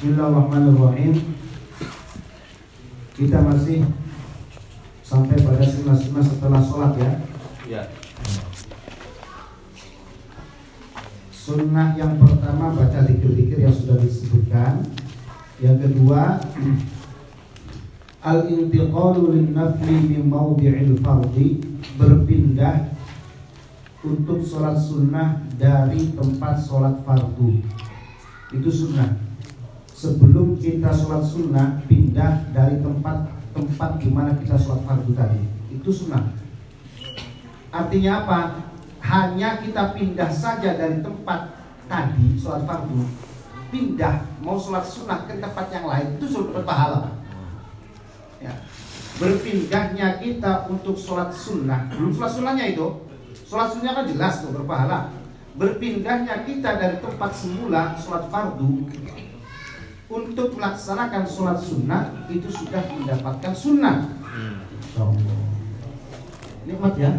Bismillahirrahmanirrahim. Kita masih sampai pada sunnah-sunnah setelah sholat ya. Ya. Sunnah yang pertama baca zikir-zikir yang sudah disebutkan. Yang kedua al-intiqalu lin-nafli min mawdi'il fardhi berpindah untuk sholat sunnah dari tempat sholat fardu itu sunnah sebelum kita sholat sunnah pindah dari tempat tempat di mana kita sholat fardu tadi. Itu sunnah. Artinya apa? Hanya kita pindah saja dari tempat tadi sholat fardu pindah mau sholat sunnah ke tempat yang lain itu sudah dapat pahala. Ya. berpindahnya kita untuk sholat sunnah. Belum sholat sunnahnya itu? Sholat sunnah kan jelas tuh berpahala. Berpindahnya kita dari tempat semula sholat fardu untuk melaksanakan sholat sunnah itu sudah mendapatkan sunnah. Hmm. Nikmat ya.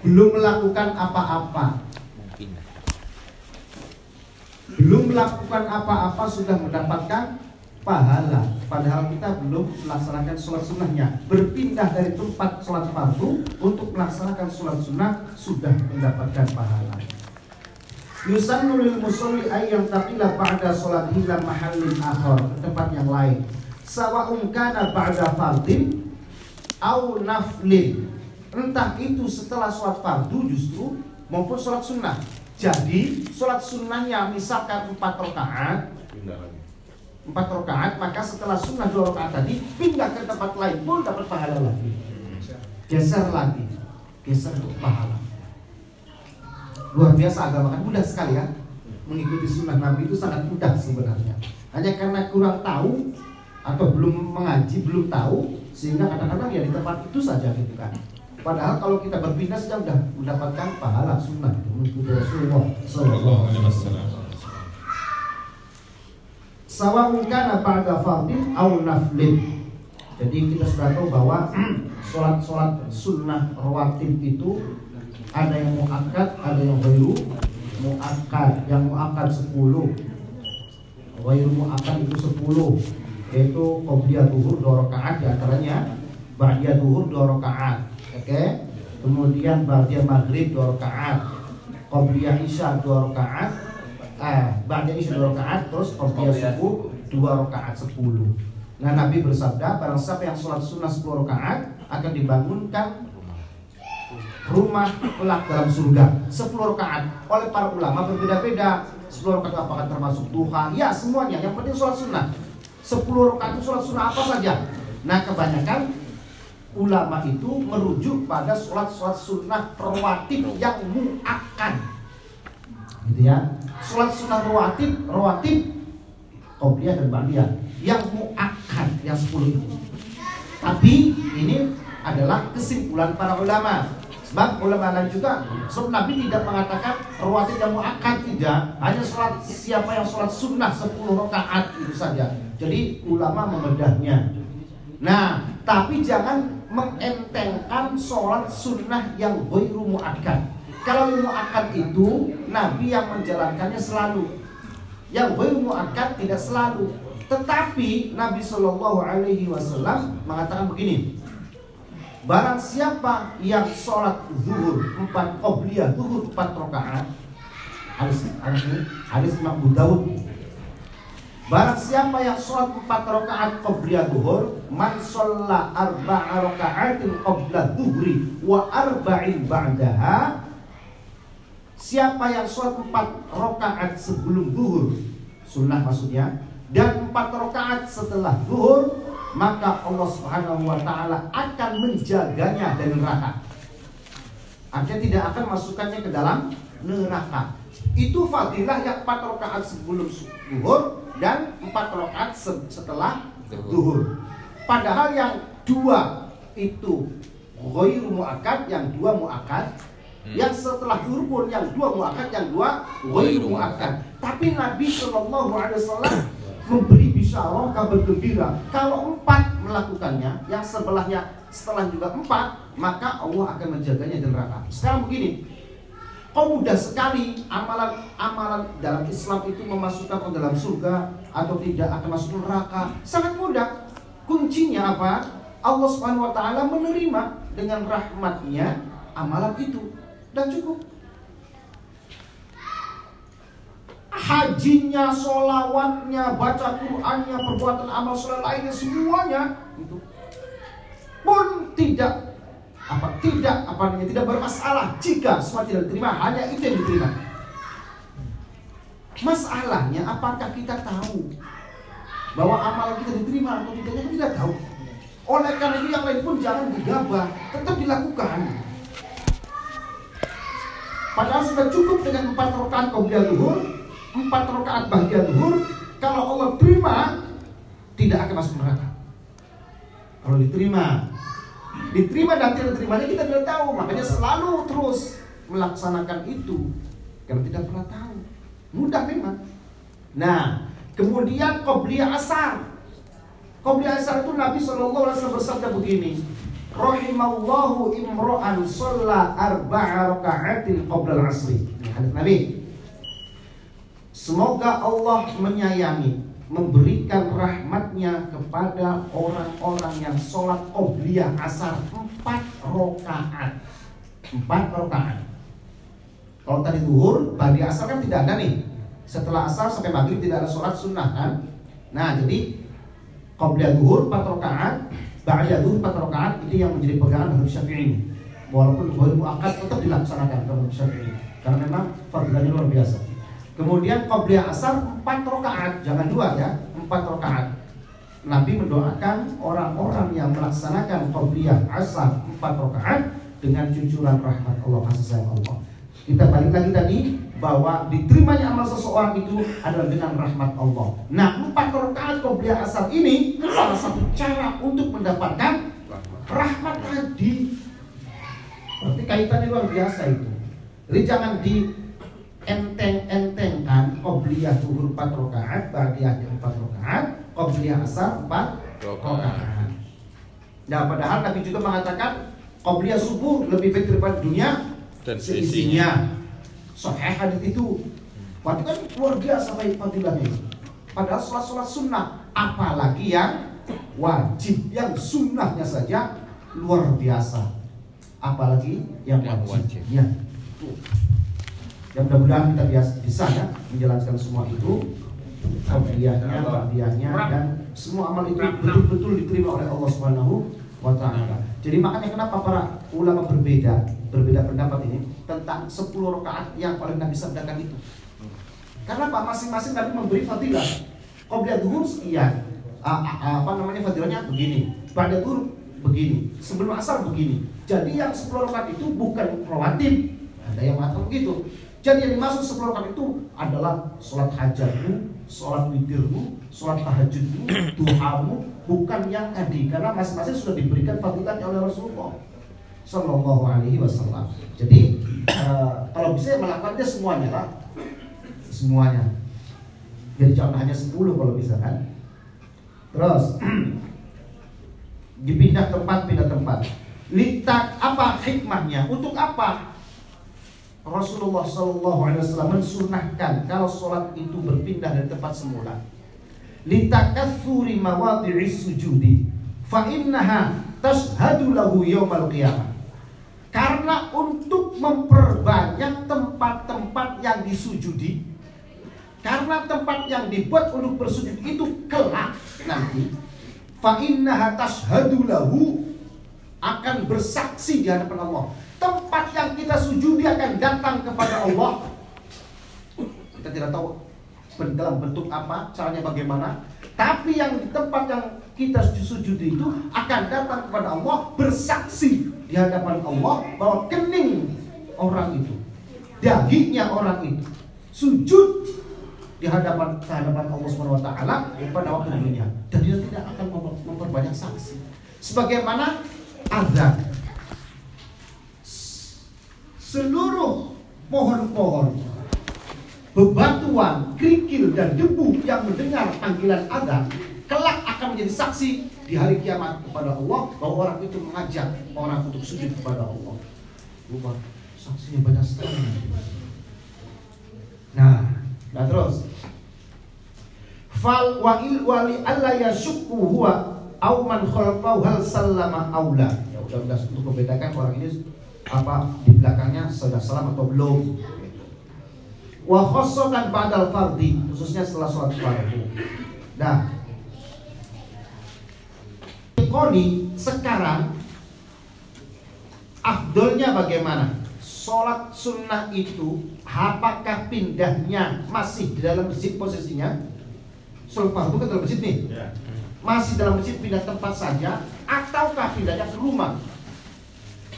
Belum melakukan apa-apa. Belum melakukan apa-apa sudah mendapatkan pahala. Padahal kita belum melaksanakan sholat sunnahnya. Berpindah dari tempat sholat fardu untuk melaksanakan sholat sunnah sudah mendapatkan pahala. Yusannu lil musalli ay yantaqila ba'da salat ila mahallin akhar, tempat yang lain. Sawa'un kana ba'da fardin au naflin. Entah itu setelah sholat fardu justru maupun sholat sunnah. Jadi sholat sunnahnya misalkan empat rakaat, empat rakaat maka setelah sunnah dua rakaat tadi pindah ke tempat lain pun dapat pahala lagi. Geser lagi, geser untuk pahala. Luar biasa agama kan mudah sekali ya Mengikuti sunnah Nabi itu sangat mudah sebenarnya Hanya karena kurang tahu Atau belum mengaji, belum tahu Sehingga kadang-kadang ya di tempat itu saja gitu kan Padahal kalau kita berpindah saja sudah mendapatkan pahala sunnah mengikuti Rasulullah Sallallahu Alaihi Wasallam. Sawa'un kana ba'da fardin au naflin. Jadi kita sudah tahu bahwa sholat-sholat sunnah rawatib itu ada yang muakkad, ada yang ghairu muakkad. Yang muakkad 10. Ghairu muakkad itu 10. Yaitu qobliyah zuhur 2 rakaat di antaranya ba'diyah zuhur 2 rakaat. Oke. Okay? Kemudian ba'diyah maghrib 2 rakaat. Qobliyah isya 2 rakaat. Eh, ba'diyah isya 2 rakaat terus qobliyah subuh 2 rakaat 10. Nah Nabi bersabda Barang siapa yang sholat sunnah 10 rakaat Akan dibangunkan rumah kelak dalam surga. 10 rakaat. Oleh para ulama berbeda-beda. 10 rakaat apakah termasuk duha. Ya semuanya. Yang penting sholat sunnah. 10 rakaat itu sholat sunnah apa saja? Nah kebanyakan ulama itu merujuk pada sholat-sholat sunnah rawatib yang muakan gitu ya. Sholat sunnah rawatib rawatib qobliyah dan ba'diyah. Yang muakan yang 10 itu. Tapi ini adalah kesimpulan para ulama Sebab ulama lain juga Nabi tidak mengatakan Rawatib yang mu'akad tidak. Hanya sholat siapa yang sholat sunnah 10 rakaat itu saja. Jadi ulama membedahnya. Nah tapi jangan mengentengkan sholat sunnah yang ghairu mu'akad Kalau yang mu'akad itu Nabi yang menjalankannya selalu. Yang ghairu mu'akad tidak selalu. Tetapi Nabi Shallallahu Alaihi Wasallam mengatakan begini Barang siapa yang sholat zuhur empat qobliyah zuhur empat rakaat hadis hadis ini hadis Imam Abu Dawud. Barang siapa yang sholat empat rakaat qobliyah zuhur man sholla arba'a rakaatin qobla zuhri wa arba'in ba'daha Siapa yang sholat empat rakaat sebelum zuhur sunnah maksudnya dan empat rakaat setelah zuhur maka Allah Subhanahu wa taala akan menjaganya dari neraka. Artinya tidak akan masukkannya ke dalam neraka. Itu fadilah yang 4 rakaat sebelum zuhur dan 4 rakaat setelah zuhur. Padahal yang dua itu ghairu muakkad, yang dua muakkad, hmm. yang setelah zuhur pun yang dua muakkad, yang dua ghairu muakkad. Tapi Nabi Shallallahu alaihi wasallam memberi bisyarah kabar gembira. Kalau empat melakukannya, yang sebelahnya setelah juga empat, maka Allah akan menjaganya di neraka. Sekarang begini, Kok mudah sekali amalan-amalan dalam Islam itu memasukkan ke dalam surga atau tidak akan masuk neraka? Sangat mudah. Kuncinya apa? Allah Subhanahu wa taala menerima dengan rahmatnya amalan itu dan cukup. Hajinya, solawatnya, baca Qurannya, perbuatan amal soleh lainnya semuanya itu pun tidak apa tidak apa namanya tidak bermasalah jika semua tidak diterima hanya itu yang diterima. Masalahnya apakah kita tahu bahwa amal kita diterima atau tidaknya kita tidak tahu. Oleh karena itu yang lain pun jangan digabah tetap dilakukan. Padahal sudah cukup dengan empat qobliyah duhur empat rakaat bahagia duhur kalau Allah terima tidak akan masuk neraka. Kalau diterima diterima dan tidak diterimanya kita tidak tahu. Makanya selalu terus melaksanakan itu. Karena tidak pernah tahu. Mudah memang. Nah kemudian qobliyah asar. Qobliyah asar itu Nabi saw bersabda begini rahimallahu imro'an sholla arba'a raka'atin qabla asri hadis Nabi semoga Allah menyayangi memberikan rahmatnya kepada orang-orang yang sholat obliyah asar empat rokaat empat rokaat kalau tadi duhur bagi asar kan tidak ada nih. Setelah asar sampai maghrib tidak ada sholat sunnah kan? Nah jadi qobliyah duhur empat rokaat ba'da duhur empat rokaat itu yang menjadi pegangan dari syafi'i walaupun duhur muakkad tetap dilaksanakan kalau syafi'i. Karena memang fardilahnya luar biasa Kemudian qobliyah asar empat rakaat, jangan dua ya, empat rakaat. Nabi mendoakan orang-orang yang melaksanakan qobliyah asar empat rakaat dengan cucuran rahmat Allah kasih sayang Allah. Kita balik lagi tadi bahwa diterimanya amal seseorang itu adalah dengan rahmat Allah. Nah, empat rakaat qobliyah asar ini salah satu cara untuk mendapatkan rahmat tadi. Berarti kaitannya luar biasa itu. Jadi jangan di enteng-entengkan qobliyah zuhur 4 rakaat, ba'diyahnya 4 rakaat, qobliyah asar 4 rakaat. Nah, padahal Nabi juga mengatakan qobliyah subuh lebih baik daripada dunia dan seisinya. Sahih hadis itu. Berarti kan luar biasa baik fadilahnya. Padahal sholat-sholat sunnah, apalagi yang wajib, yang sunnahnya saja luar biasa. Apalagi yang wajib. Yang wajib. Ya. Tuh. Ya mudah-mudahan kita bisa ya menjelaskan semua itu Kafiahnya, ba'diyahnya dan semua amal itu betul-betul diterima oleh Allah Subhanahu wa taala. Jadi makanya kenapa para ulama berbeda, berbeda pendapat ini tentang 10 rakaat yang paling Nabi sabdakan itu. Karena apa? Masing-masing Nabi memberi fadilah. Qobliyah duhur sekian. apa namanya fadilahnya begini. Pada duhur begini. Sebelum asar begini. Jadi yang 10 rakaat itu bukan rawatib. Ada yang mengatakan begitu. Jadi yang dimaksud sebelum rakaat itu adalah sholat hajatmu, sholat witirmu, sholat tahajudmu, duhamu, bukan yang tadi karena masing-masing sudah diberikan fadilahnya oleh Rasulullah Shallallahu Alaihi Wasallam. Jadi uh, kalau bisa ya melakukannya semuanya lah, semuanya. Jadi jangan hanya 10 kalau bisa kan. Terus dipindah tempat, pindah tempat. Litak apa hikmahnya? Untuk apa? Rasulullah Shallallahu Alaihi Wasallam mensunahkan kalau sholat itu berpindah dari tempat semula. Litakatsuri mawadhi'is sujudi fa innaha tashhadu lahu yaumal qiyamah. Karena untuk memperbanyak tempat-tempat yang disujudi karena tempat yang dibuat untuk bersujud itu kelak nanti fa innaha tashhadu lahu akan bersaksi di hadapan Allah tempat yang kita sujudi akan datang kepada Allah. Kita tidak tahu dalam bentuk apa, caranya bagaimana. Tapi yang di tempat yang kita sujudi itu akan datang kepada Allah bersaksi di hadapan Allah bahwa kening orang itu, dahinya orang itu sujud di hadapan hadapan Allah Subhanahu wa taala pada waktu dunia dan dia tidak akan memperbanyak saksi. Sebagaimana azan seluruh pohon-pohon bebatuan, kerikil dan debu yang mendengar panggilan azan kelak akan menjadi saksi di hari kiamat kepada Allah bahwa orang itu mengajak orang untuk sujud kepada Allah. Lupa saksinya banyak sekali. Nah, nah terus fal wa il wali alla yashukku huwa au man khalqahu hal sallama aula. Ya udah udah untuk membedakan orang ini apa di belakangnya sudah salam atau belum. Wa khossatan ba'dal fardhi, khususnya setelah sholat fardu. Nah, Koni sekarang afdolnya bagaimana? Sholat sunnah itu apakah pindahnya masih di dalam masjid posisinya? Sholat fardu kan dalam masjid nih. Ya. Masih dalam masjid pindah tempat saja ataukah pindahnya ke rumah?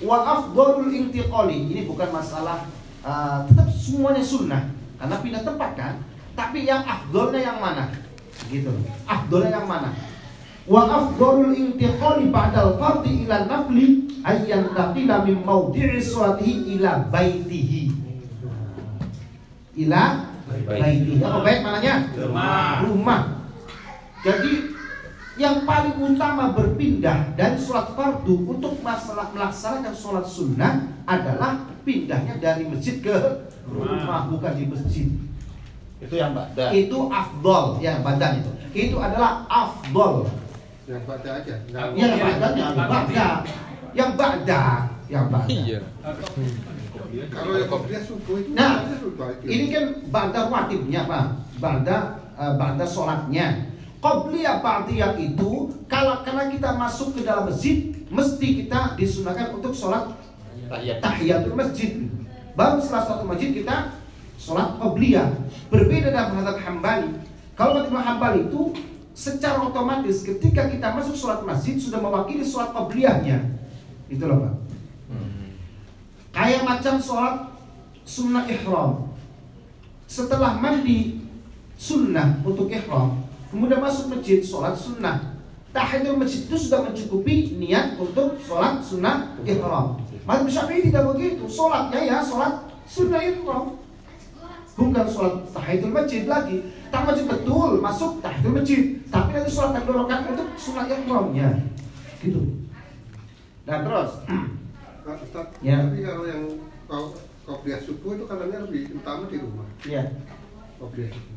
Wa afdolul intiqali ini bukan masalah uh, tetap semuanya sunnah karena pindah tempat kan. Tapi yang afdolnya yang mana? Gitu. Afdolnya yang mana? Wa afdolul intiqali ba'dal fardi ila nafli ayyan taqila min mawdi'i sholatihi ila baitihi. Ila baitihi. Apa baik mananya? Rumah. Rumah. Jadi yang paling utama berpindah dari sholat fardu untuk masalah melaksanakan sholat sunnah adalah pindahnya dari masjid ke rumah, bukan di masjid. Itu yang badan. Itu afdol, ya badan itu. Itu adalah afdol. Yang pada aja. Ya, yang badan yang ba'da. Yang ba'da, yang ba'da. Iya. Kalau yang kopiah subuh itu Nah, ini kan ba'da wajibnya, Pak. Ba'da eh, ba'da sholatnya. Qobliyah ba'diyah itu kalau karena kita masuk ke dalam masjid mesti kita disunahkan untuk sholat Tahiyat. tahiyatul masjid. Baru setelah sholat masjid kita sholat qobliyah. Berbeda dengan madhab Hambali. Kalau madhab Hambali itu secara otomatis ketika kita masuk sholat masjid sudah mewakili sholat qobliyahnya. Itu loh Pak. Kayak macam sholat sunnah ihram. Setelah mandi sunnah untuk ihram, kemudian masuk masjid sholat sunnah. Tahiyatul masjid itu sudah mencukupi niat untuk sholat sunnah ihram. Madhab Syafi'i tidak begitu. Sholatnya ya sholat sunnah ihram. Bukan sholat tahiyatul masjid lagi. Tak masjid betul masuk tahiyatul masjid. Tapi nanti sholat yang rakaat untuk sunnah ihramnya. Gitu. Dan terus, Nah, Ustaz, Ya. tapi kalau yang kau kopiah subuh itu katanya lebih utama di rumah. ya. Kopiah subuh.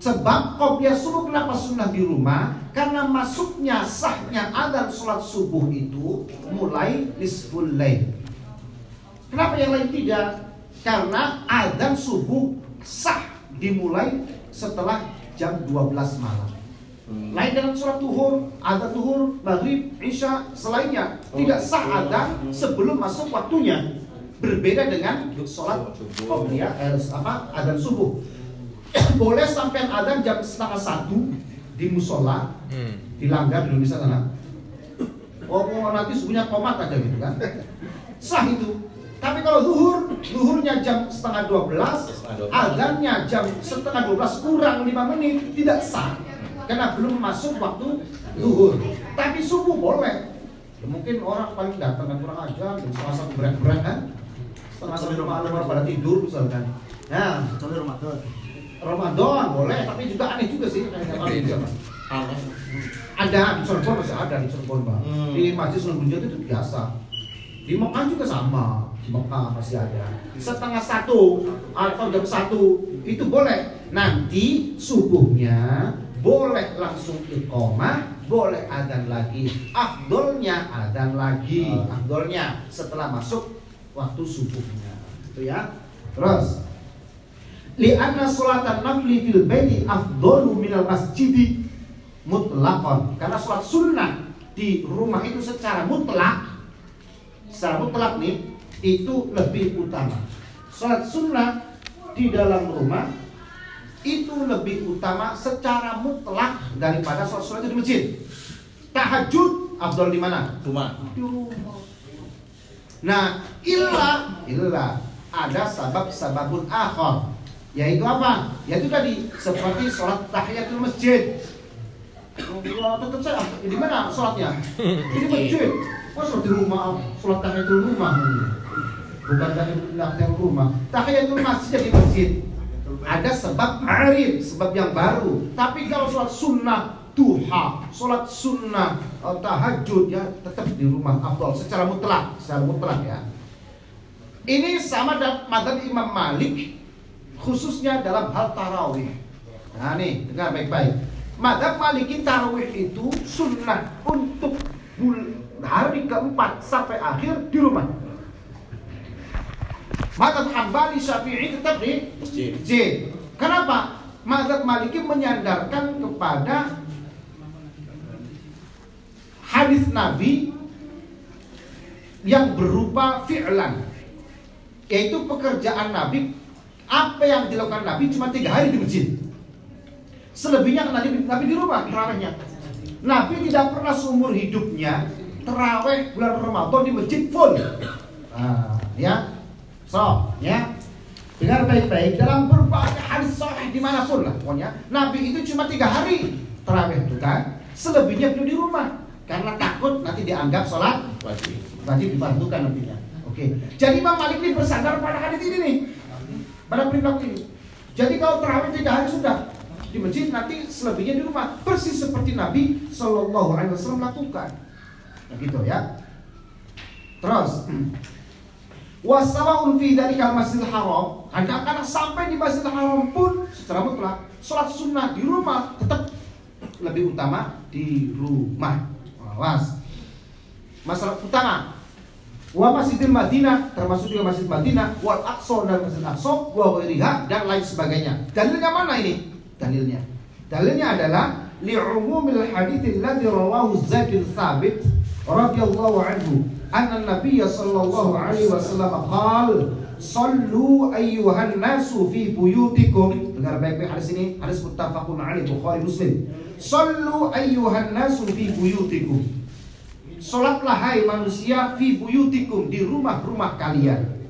Sebab kopiah subuh kenapa sunnah di rumah? Karena masuknya sahnya adzan sholat subuh itu mulai nisful lail. Kenapa yang lain tidak? Karena adzan subuh sah dimulai setelah jam 12 malam. Lain dengan sholat tuhur, adzan tuhur, maghrib, isya, selainnya tidak sah adzan sebelum masuk waktunya. Berbeda dengan sholat qobliyah, eh, apa adzan subuh. Boleh sampai adzan jam setengah satu di musola, Hmm. dilanggar di Indonesia sana. Oh, mau nanti subuhnya komat aja gitu kan. Sah itu. Tapi kalau zuhur, zuhurnya jam setengah 12, adzannya jam setengah 12 kurang 5 menit, tidak sah. Karena belum masuk waktu zuhur. Tapi subuh boleh. Ya, mungkin orang paling datang kan kurang ajar, jam setengah satu berat-berat kan. Setengah satu malam orang pada tidur misalkan. Nah, Soalnya Ramadan. Ramadan boleh, tapi juga aneh juga sih. kayak kemarin juga, Mas. Ada di Cirebon masih ada di Cirebon bang. Hmm. Di Masjid Sunan Gunjat itu biasa. Di Mekah juga sama. Di Mekah masih ada. Setengah satu atau jam satu itu boleh. Nanti subuhnya boleh langsung iqomah, boleh adzan lagi. Afdolnya adzan lagi. Ah. Afdolnya setelah masuk waktu subuhnya. Itu ya. Terus li'anna sholatan nafli fil baiti afdalu minal masjidi mutlakon karena sholat sunnah di rumah itu secara mutlak secara mutlak nih itu lebih utama sholat sunnah di dalam rumah itu lebih utama secara mutlak daripada sholat sunnah di masjid tahajud afdal di mana Rumah. di rumah. Nah, illa illa ada sabab sababun akhar. Yaitu apa? Yaitu tadi seperti sholat tahiyatul masjid. Tetap saya di mana sholatnya? Di masjid. Oh, sholat di rumah, sholat tahiyatul rumah. Bukan tahiyatul rumah. Tahiyatul masjid di masjid. Ada sebab arif, sebab yang baru. Tapi kalau sholat sunnah duha, sholat sunnah eh, tahajud ya tetap di rumah afdal secara mutlak, secara mutlak ya. Ini sama dengan madhab Imam Malik khususnya dalam hal tarawih. Nah nih, dengar baik-baik. Madhab Malikin tarawih itu sunnah untuk hari keempat sampai akhir di rumah. Madhab Hambali Syafi'i tetap di Masjid. masjid. Kenapa? Madhab Maliki menyandarkan kepada hadis Nabi yang berupa fi'lan yaitu pekerjaan Nabi apa yang dilakukan Nabi cuma tiga hari di masjid selebihnya Nabi, Nabi di rumah terawihnya Nabi tidak pernah seumur hidupnya terawih bulan Ramadan di masjid full Ah, ya so ya dengar baik-baik dalam berbagai hadis sahih di mana pun lah pokoknya Nabi itu cuma tiga hari terawih itu kan selebihnya beliau di rumah karena takut nanti dianggap sholat Wajib. wajib dibantukan nantinya. Oke. Jadi Imam Malik ini bersandar pada hadis ini nih. Pada perilaku ini. Jadi kalau terawih tiga hari sudah di masjid nanti selebihnya di rumah persis seperti Nabi Shallallahu Alaihi Wasallam lakukan. Nah, gitu ya. Terus wasawaun fi dalikal masjidil haram kadang-kadang sampai di masjidil haram pun secara mutlak sholat sunnah di rumah tetap lebih utama di rumah awas masalah utama wa masjidil Madinah termasuk juga masjid Madinah wal Aqsa dan masjid Aqsa wa dan lain sebagainya. Dalilnya mana ini? Dalilnya. Dalilnya adalah li'umumil hadits alladhi rawahu Zaid bin Thabit radhiyallahu anhu anna Nabiy sallallahu alaihi wasallam qala sallu ayyuhan nasu fi buyutikum. Dengar baik-baik hadis ini hadis muttafaqun alaih Bukhari Muslim. Sallu ayyuhan nasu fi buyutikum Salatlah hai manusia fi buyutikum di rumah-rumah kalian.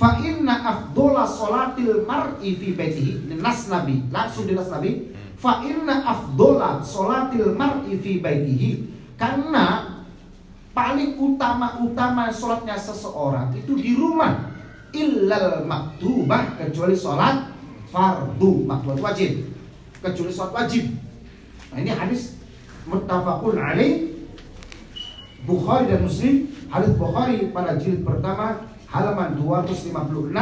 Fa inna afdola salatil mar'i fi baitihi. Nas Nabi, langsung di nas Nabi. Fa inna afdola salatil mar'i fi baitihi. Karena paling utama-utama sholatnya seseorang itu di rumah. Illal maktubah kecuali sholat fardu maktubah wajib. Kecuali sholat wajib. Nah ini hadis muttafaqun alaih Bukhari dan Muslim hadis Bukhari pada jilid pertama halaman 256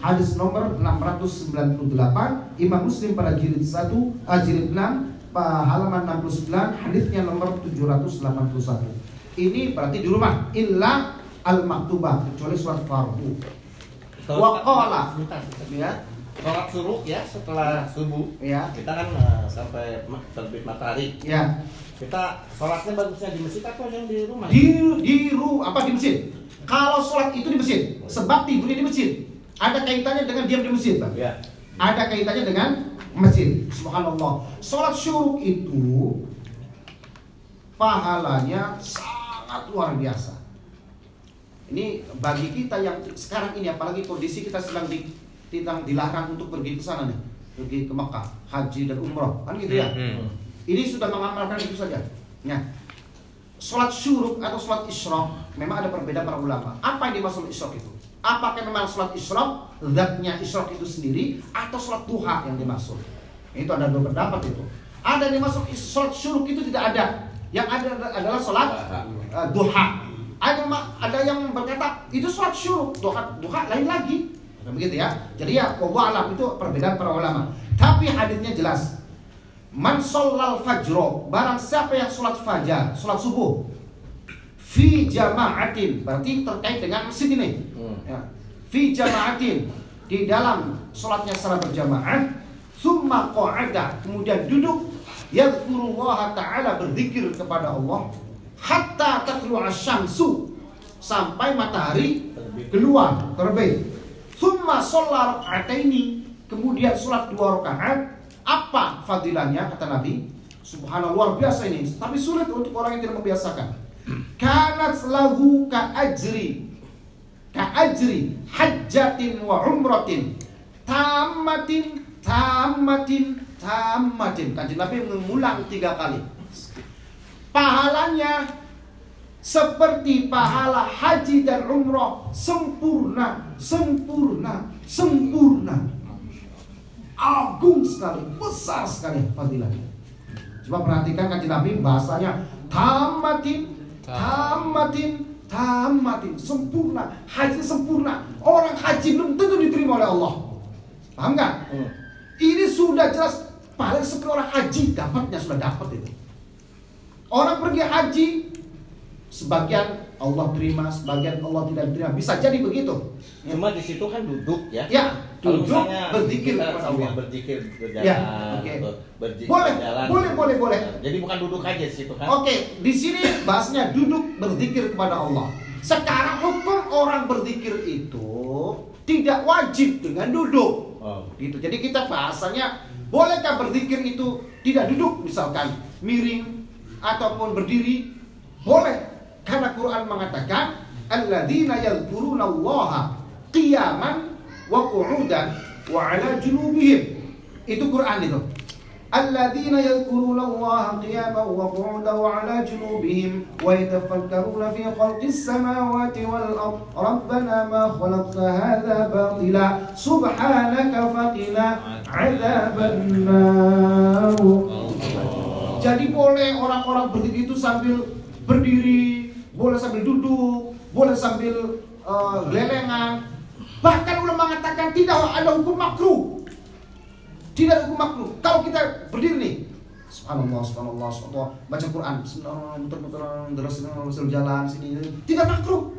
hadis nomor 698 Imam Muslim pada jilid 1 uh, jilid 6 pa- halaman 69 hadisnya nomor 781 ini berarti di rumah illa al maktubah kecuali surat fardu. Wa qala. Sebentar, sebentar. ya. Sholat subuh ya setelah subuh. Ya. Kita kan eh, sampai terbit matahari. Ya kita sholatnya bagusnya di masjid atau yang di rumah di di ru apa di masjid kalau sholat itu di masjid sebab tidurnya di masjid ada kaitannya dengan diam di masjid Pak. ya ada kaitannya dengan masjid. Subhanallah. Sholat syuruk itu pahalanya sangat luar biasa. Ini bagi kita yang sekarang ini apalagi kondisi kita sedang di, tentang dilarang untuk pergi ke sana nih, pergi ke Mekah, haji dan umroh, kan gitu ya. Hmm. Ini sudah mengamalkan itu saja. Ya. Sholat syuruk atau sholat isyrok memang ada perbedaan para ulama. Apa yang dimaksud isyrok itu? Apakah memang sholat isyrok zatnya isyrok itu sendiri atau sholat duha yang dimaksud? Itu ada dua pendapat itu. Ada yang dimaksud sholat syuruk itu tidak ada. Yang ada adalah sholat uh, duha. Ada ma- ada yang berkata itu sholat syuruk, duha, duha lain lagi. Nah, begitu ya. Jadi ya, wallahu alam itu perbedaan para ulama. Tapi hadisnya jelas. Man shollal fajro Barang siapa yang sholat fajar Sholat subuh Fi jama'atin Berarti terkait dengan masjid ini Hmm. ya. Fi jama'atin Di dalam sholatnya secara berjamaah Summa qa'ada Kemudian duduk Yadhkurullaha ta'ala berzikir kepada Allah Hatta tatlu'a syamsu Sampai matahari keluar terbit Summa sholat rakaataini Kemudian sholat dua rakaat apa fadilahnya kata Nabi? Subhanallah luar biasa ini, tapi sulit untuk orang yang tidak membiasakan. Kanat lahu ka ajri ka ajri hajjatin wa umratin tamatin tamatin tamatin. Kanjeng Nabi mengulang tiga kali. Pahalanya seperti pahala haji dan umrah sempurna, sempurna, sempurna agung sekali, besar sekali fadilahnya. Coba perhatikan kanjeng Nabi bahasanya tamatin, tamatin, tamatin. Sempurna haji sempurna. Orang haji belum tentu diterima oleh Allah. Paham nggak? Hmm. ini sudah jelas paling seperti orang haji dapatnya sudah dapat itu. Orang pergi haji sebagian Allah terima sebagian Allah tidak terima. Bisa jadi begitu. Cuma di situ kan duduk ya. ya duduk misalnya berzikir kita kepada sambil Allah berzikir berjalan, Ya, oke. ber- berzikir Boleh, berjalan. boleh, boleh, boleh. Jadi bukan duduk aja di situ kan. Oke, di sini bahasnya duduk berzikir kepada Allah. Sekarang hukum orang berzikir itu tidak wajib dengan duduk. Oh. Gitu. Jadi kita bahasanya bolehkah berzikir itu tidak duduk misalkan miring ataupun berdiri? Boleh. Karena Quran mengatakan alladzina yadhkuruna Allah qiyaman wa qu'udan wa 'ala junubihim. Itu Quran itu. الذين يذكرون الله قياما وقعودا وعلى جنوبهم ويتفكرون في خلق السماوات والأرض ربنا ما خلقت هذا باطلا سبحانك فقنا عذاب النار Jadi boleh orang-orang berzikir itu sambil berdiri, boleh sambil duduk, boleh sambil eh, gelengan. Bahkan ulama mengatakan tidak ada hukum makruh. Tidak ada hukum makruh. Kalau kita berdiri nih, Subhanallah, Subhanallah, Subhanallah, baca Quran, Bismillah, muter-muter, jalan sini, tidak makruh.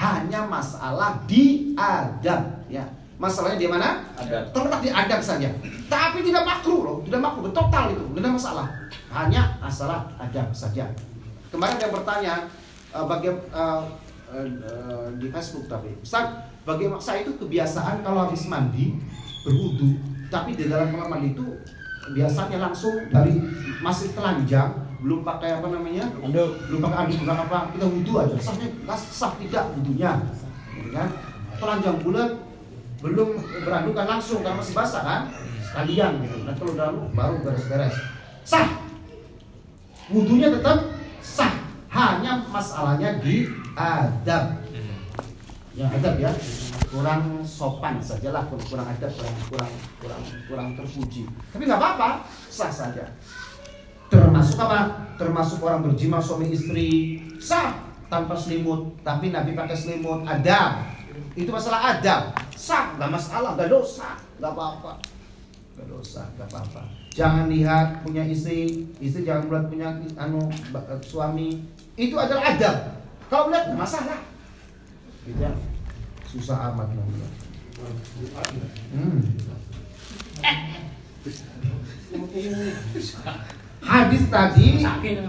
Hanya masalah di adab, ya. Masalahnya di mana? Adab. Terletak di adab saja. Tapi tidak makruh loh, tidak makruh, total itu, tidak masalah. Hanya masalah adab saja. Kemarin ada yang bertanya, eh, bagian eh, eh, eh, di Facebook tapi, Ustaz, bagaimana saya itu kebiasaan kalau habis mandi berwudu, tapi di dalam kamar mandi itu biasanya langsung dari masih telanjang, belum pakai apa namanya, Anduk. belum pakai anduk belum apa, kita wudhu aja, sahnya sah tidak wudhunya, gitu kan? Telanjang bulat, belum berandukan langsung karena masih basah kan, sekalian gitu. Nah kalau udah baru beres-beres, sah. Wudhunya tetap sah, hanya masalahnya di adab. Ya adab ya, kurang sopan sajalah, kurang, adab, kurang kurang kurang kurang terpuji. Tapi nggak apa-apa, sah saja. Termasuk apa? Termasuk orang berjima suami istri sah tanpa selimut, tapi Nabi pakai selimut adab. Itu masalah adab. Sah, nggak masalah, nggak dosa, nggak apa-apa. Nggak dosa, nggak apa-apa. Jangan lihat punya istri, istri jangan melihat punya anu suami. Itu adalah adab. Kalau lihat nggak masalah. Gitu ya. Susah amat namanya. Hmm. Hadis tadi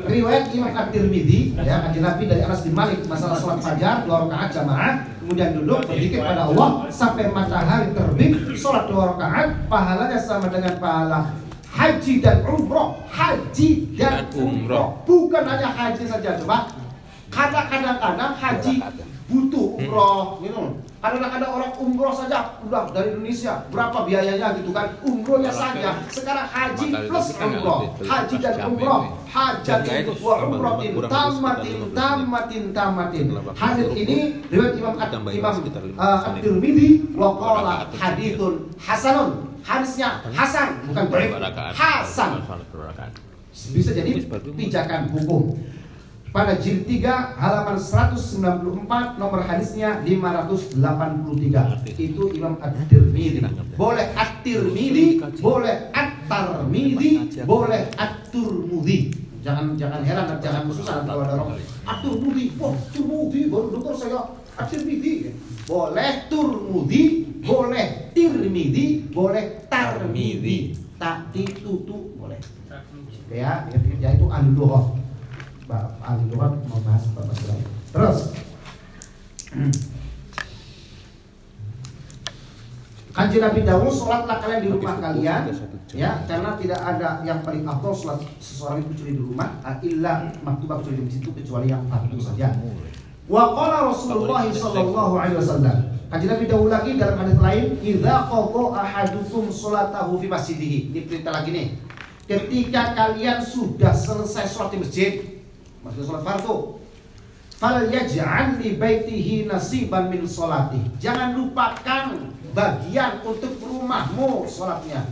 riwayat Imam At-Tirmidzi ya hadis Nabi dari Anas bin Malik masalah sholat fajar dua rakaat jamaah kemudian duduk berzikir pada Allah sampai matahari terbit sholat dua rakaat pahalanya sama dengan pahala haji dan umroh haji dan umroh. bukan hanya haji saja coba karena kadang-kadang haji butuh umroh gitu kadang-kadang orang umroh saja udah dari Indonesia berapa biayanya gitu kan? Umrohnya saja. sekarang haji plus kan umroh. haji dan umroh. Dan itu wa umrohin tamatin sekitar 15 tamatin tamatin. Hadis ini riwayat Imam Imam sekitar 15 uh, At-Tirmidzi wa qala hadithun hasanun. Hadisnya hasan bukan rakaat. hasan. Bisa jadi pijakan hukum pada jilid 3 halaman 194 nomor hadisnya 583 itu Imam At-Tirmidzi boleh At-Tirmidzi boleh At-Tarmidzi boleh At-Turmudzi jangan jangan heran jangan susah kalau ada orang. At-Turmudzi wah Turmudzi baru dengar saya At-Tirmidzi boleh Turmudzi boleh Tirmidzi boleh Tarmidzi tak tutu boleh. Ya, ya, ya itu ahli Ba- Ahli lughah membahas bapak lain. Terus Kanji Nabi Dawud sholatlah kalian di rumah kalian ya karena tidak ada yang paling afdol sholat seseorang itu kecuali di rumah ah, illa maktubah kecuali di masjid itu kecuali yang fardu saja. Wa qala Rasulullah sallallahu alaihi wasallam. Kanji Nabi Dawud lagi dalam hadis lain, "Idza qada ahadukum sholatahu fi masjidihi." Ini perintah lagi nih. Ketika kalian sudah selesai sholat di masjid, maksudnya sholat fardu, fal yaj'al li baitihi nasiban min sholati. Jangan lupakan bagian untuk rumahmu sholatnya.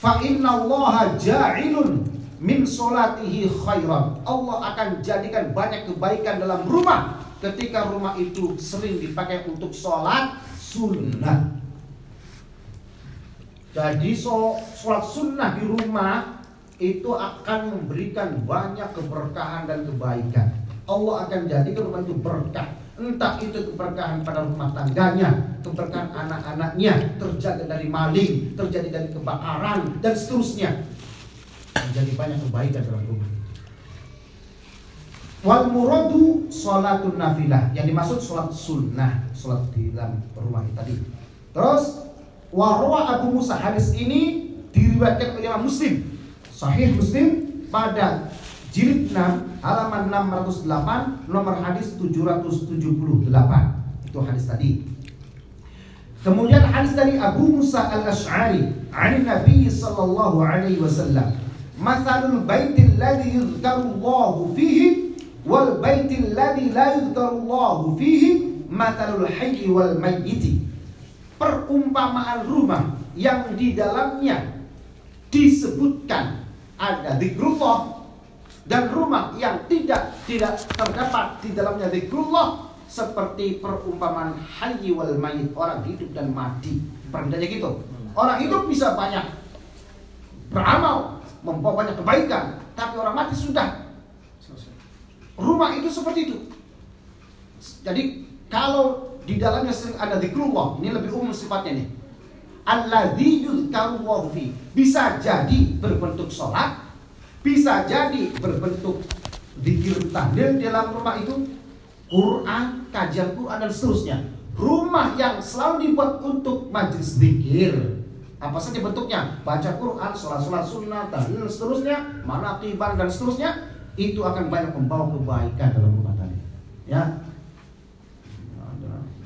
Fa inna Allah ja'ilun min solatihi khairan. Allah akan jadikan banyak kebaikan dalam rumah ketika rumah itu sering dipakai untuk sholat sunnah. Jadi sholat sunnah di rumah itu akan memberikan banyak keberkahan dan kebaikan. Allah akan jadikan rumah itu berkah. Entah itu keberkahan pada rumah tangganya, keberkahan anak-anaknya, terjaga dari maling, terjadi dari kebakaran, dan seterusnya. Menjadi banyak kebaikan dalam rumah. Wal muradu sholatun nafilah Yang dimaksud sholat sunnah Sholat di dalam rumah tadi Terus Warwa Abu Musa hadis ini diriwayatkan oleh Imam Muslim Sahih Muslim pada jilid 6 halaman 608 nomor hadis 778 itu hadis tadi. Kemudian hadis dari Abu Musa al-Ash'ari an Nabi sallallahu alaihi wasallam mathalul baitil ladzi yuzkarullahu fihi wal baitil ladzi la yuzkarullahu fihi mathalul hayyi wal mayyiti. Perumpamaan rumah yang di dalamnya disebutkan ada zikrullah dan rumah yang tidak tidak terdapat di dalamnya zikrullah seperti perumpamaan hayy wal mayit orang hidup dan mati. Perbedaannya gitu. Orang hidup bisa banyak beramal membawa banyak kebaikan tapi orang mati sudah. Rumah itu seperti itu. Jadi kalau di dalamnya sering ada zikrullah ini lebih umum sifatnya nih alladzi yuzkarullahu fi bisa jadi berbentuk sholat bisa jadi berbentuk zikir tahlil dalam rumah itu Quran, kajian Quran dan seterusnya. Rumah yang selalu dibuat untuk majlis zikir. Apa saja bentuknya? Baca Quran, sholat-sholat sunnah, tahlil dan seterusnya, manaqiban dan seterusnya, itu akan banyak membawa kebaikan dalam rumah tadi. Ya,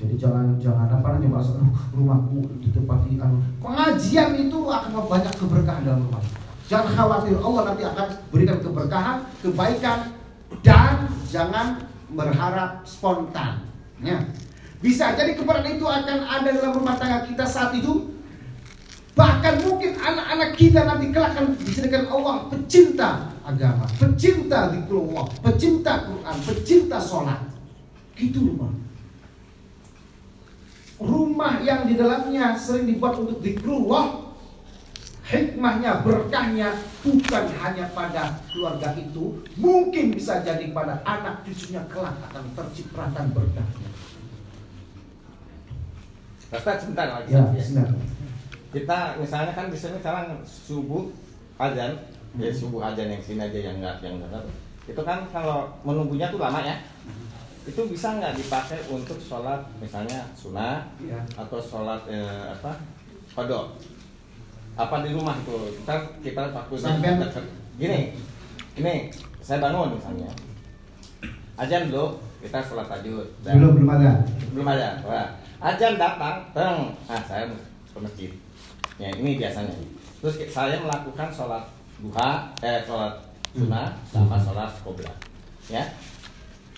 jadi jangan jangan apa nanti merasa "Aduh, rumahku ditempati anu. Pengajian itu akan banyak keberkahan dalam rumah. Jangan khawatir Allah nanti akan berikan keberkahan, kebaikan dan jangan berharap spontan. Ya. Bisa jadi keberkahan itu akan ada dalam rumah tangga kita saat itu. Bahkan mungkin anak-anak kita nanti kelak akan dijadikan Allah pecinta agama, pecinta zikrullah, pecinta Quran, pecinta sholat. Gitu rumah rumah yang di dalamnya sering dibuat untuk zikrullah hikmahnya berkahnya bukan hanya pada keluarga itu mungkin bisa jadi pada anak cucunya kelak akan terciprakan berkahnya Ustaz sebentar lagi. ya ya. silakan Kita misalnya kan di sini sekarang subuh azan, ya subuh azan yang sini aja yang enggak yang enggak. Itu kan kalau menunggunya tuh lama ya. Itu bisa nggak dipakai untuk sholat misalnya sunnah ya atau sholat eh, apa kodok? Apa di rumah tuh? Kita kita dekat gini ini saya bangun misalnya. Ajan dulu kita sholat tahajud Dan- belum belum ada? Belum ada Wah, ajan datang teng. Ah saya ke masjid. Ya ini biasanya. Terus saya melakukan sholat duha eh sholat sunnah sama sholat qoblah ya.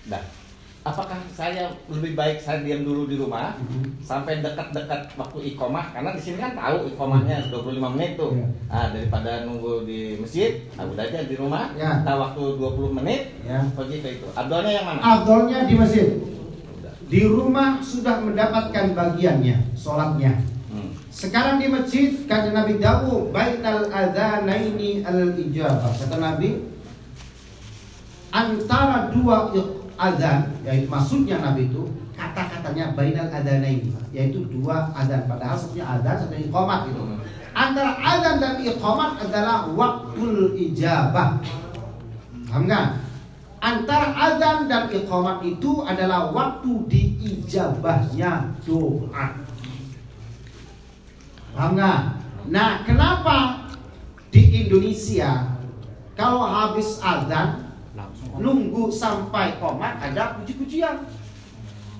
Dah apakah saya lebih baik saya diam dulu di rumah Mhm. sampai dekat-dekat waktu ikomah karena di sini kan tahu ikomahnya 25 menit tuh. Iya. ah daripada nunggu di masjid ah udah aja di rumah. Tahu waktu 20 menit ya begitu itu. Abdolnya yang mana? Afdolnya di masjid. Di rumah sudah mendapatkan bagiannya sholatnya. Hmm. Sekarang di masjid kata Nabi Dawu bainal adzanaini al ijabah. Kata Nabi antara dua adzan yaitu maksudnya Nabi itu kata-katanya bainal adzanaini yaitu dua adzan padahal satunya adzan satunya iqamat gitu. Antara adzan dan iqamat adalah waktul ijabah. Paham nggak? Antara adzan dan iqamat itu adalah waktu diijabahnya doa. Paham nggak? Nah, kenapa di Indonesia kalau habis azan nunggu sampai komat ada puji-pujian?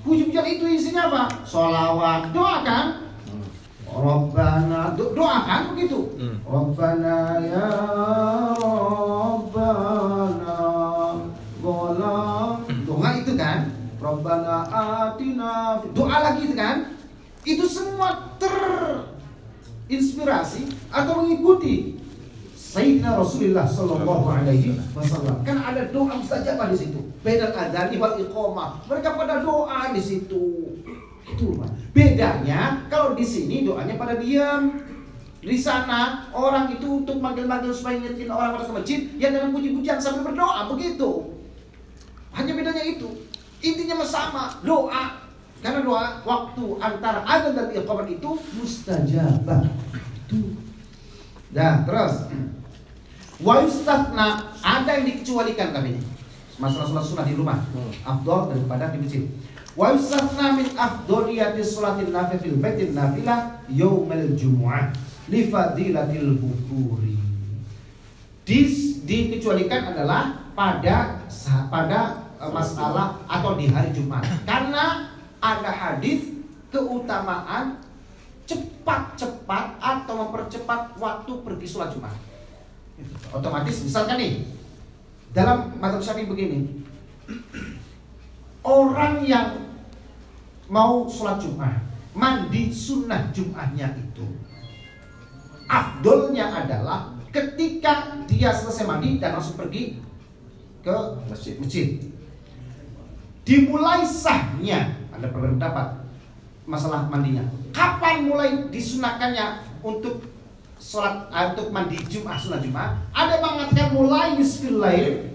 Puji-pujian itu isinya apa? Solawat, doa kan? Robbana, do- doa kan begitu? Hmm. Robbana ya Robbana Golam Doa itu kan Robbana atina Doa lagi itu kan Itu semua terinspirasi Atau mengikuti Sayyidina Rasulullah Sallallahu Alaihi Wasallam kan ada doa mustajabah di situ. Beda adzan wal iqamah. Mereka pada doa di situ. Itu Pak. Bedanya kalau di sini doanya pada diam. Di sana orang itu untuk manggil-manggil supaya ngingetin orang pada ke masjid yang dengan puji-pujian sambil berdoa begitu. Hanya bedanya itu. Intinya sama, doa. Karena doa waktu antara adzan dan iqamah itu mustajabah. Itu. Dah, terus. Wa yustatna ada yang dikecualikan kami ini. Masalah sholat sunnah di rumah. Afdol daripada di masjid. Wa yustatna min afdoliyati sholatin nafil fil baitin nafilah yaumil jumu'ah li fadilatil bukuri. Dis, dikecualikan adalah pada pada eh, masalah atau di hari Jumat. Karena ada hadis keutamaan cepat-cepat atau mempercepat waktu pergi sholat Jumat. Otomatis misalkan nih dalam madzhab Syafi'i begini. Orang yang mau sholat Jumat, mandi sunnah Jumatnya itu afdolnya adalah ketika dia selesai mandi dan langsung pergi ke Masjid. masjid. Dimulai sahnya, ada perbedaan pendapat masalah mandinya. Kapan mulai disunahkannya untuk sholat eh, untuk mandi Jumat sunnah Jumat? Ada yang mengatakan mulai nisfil lail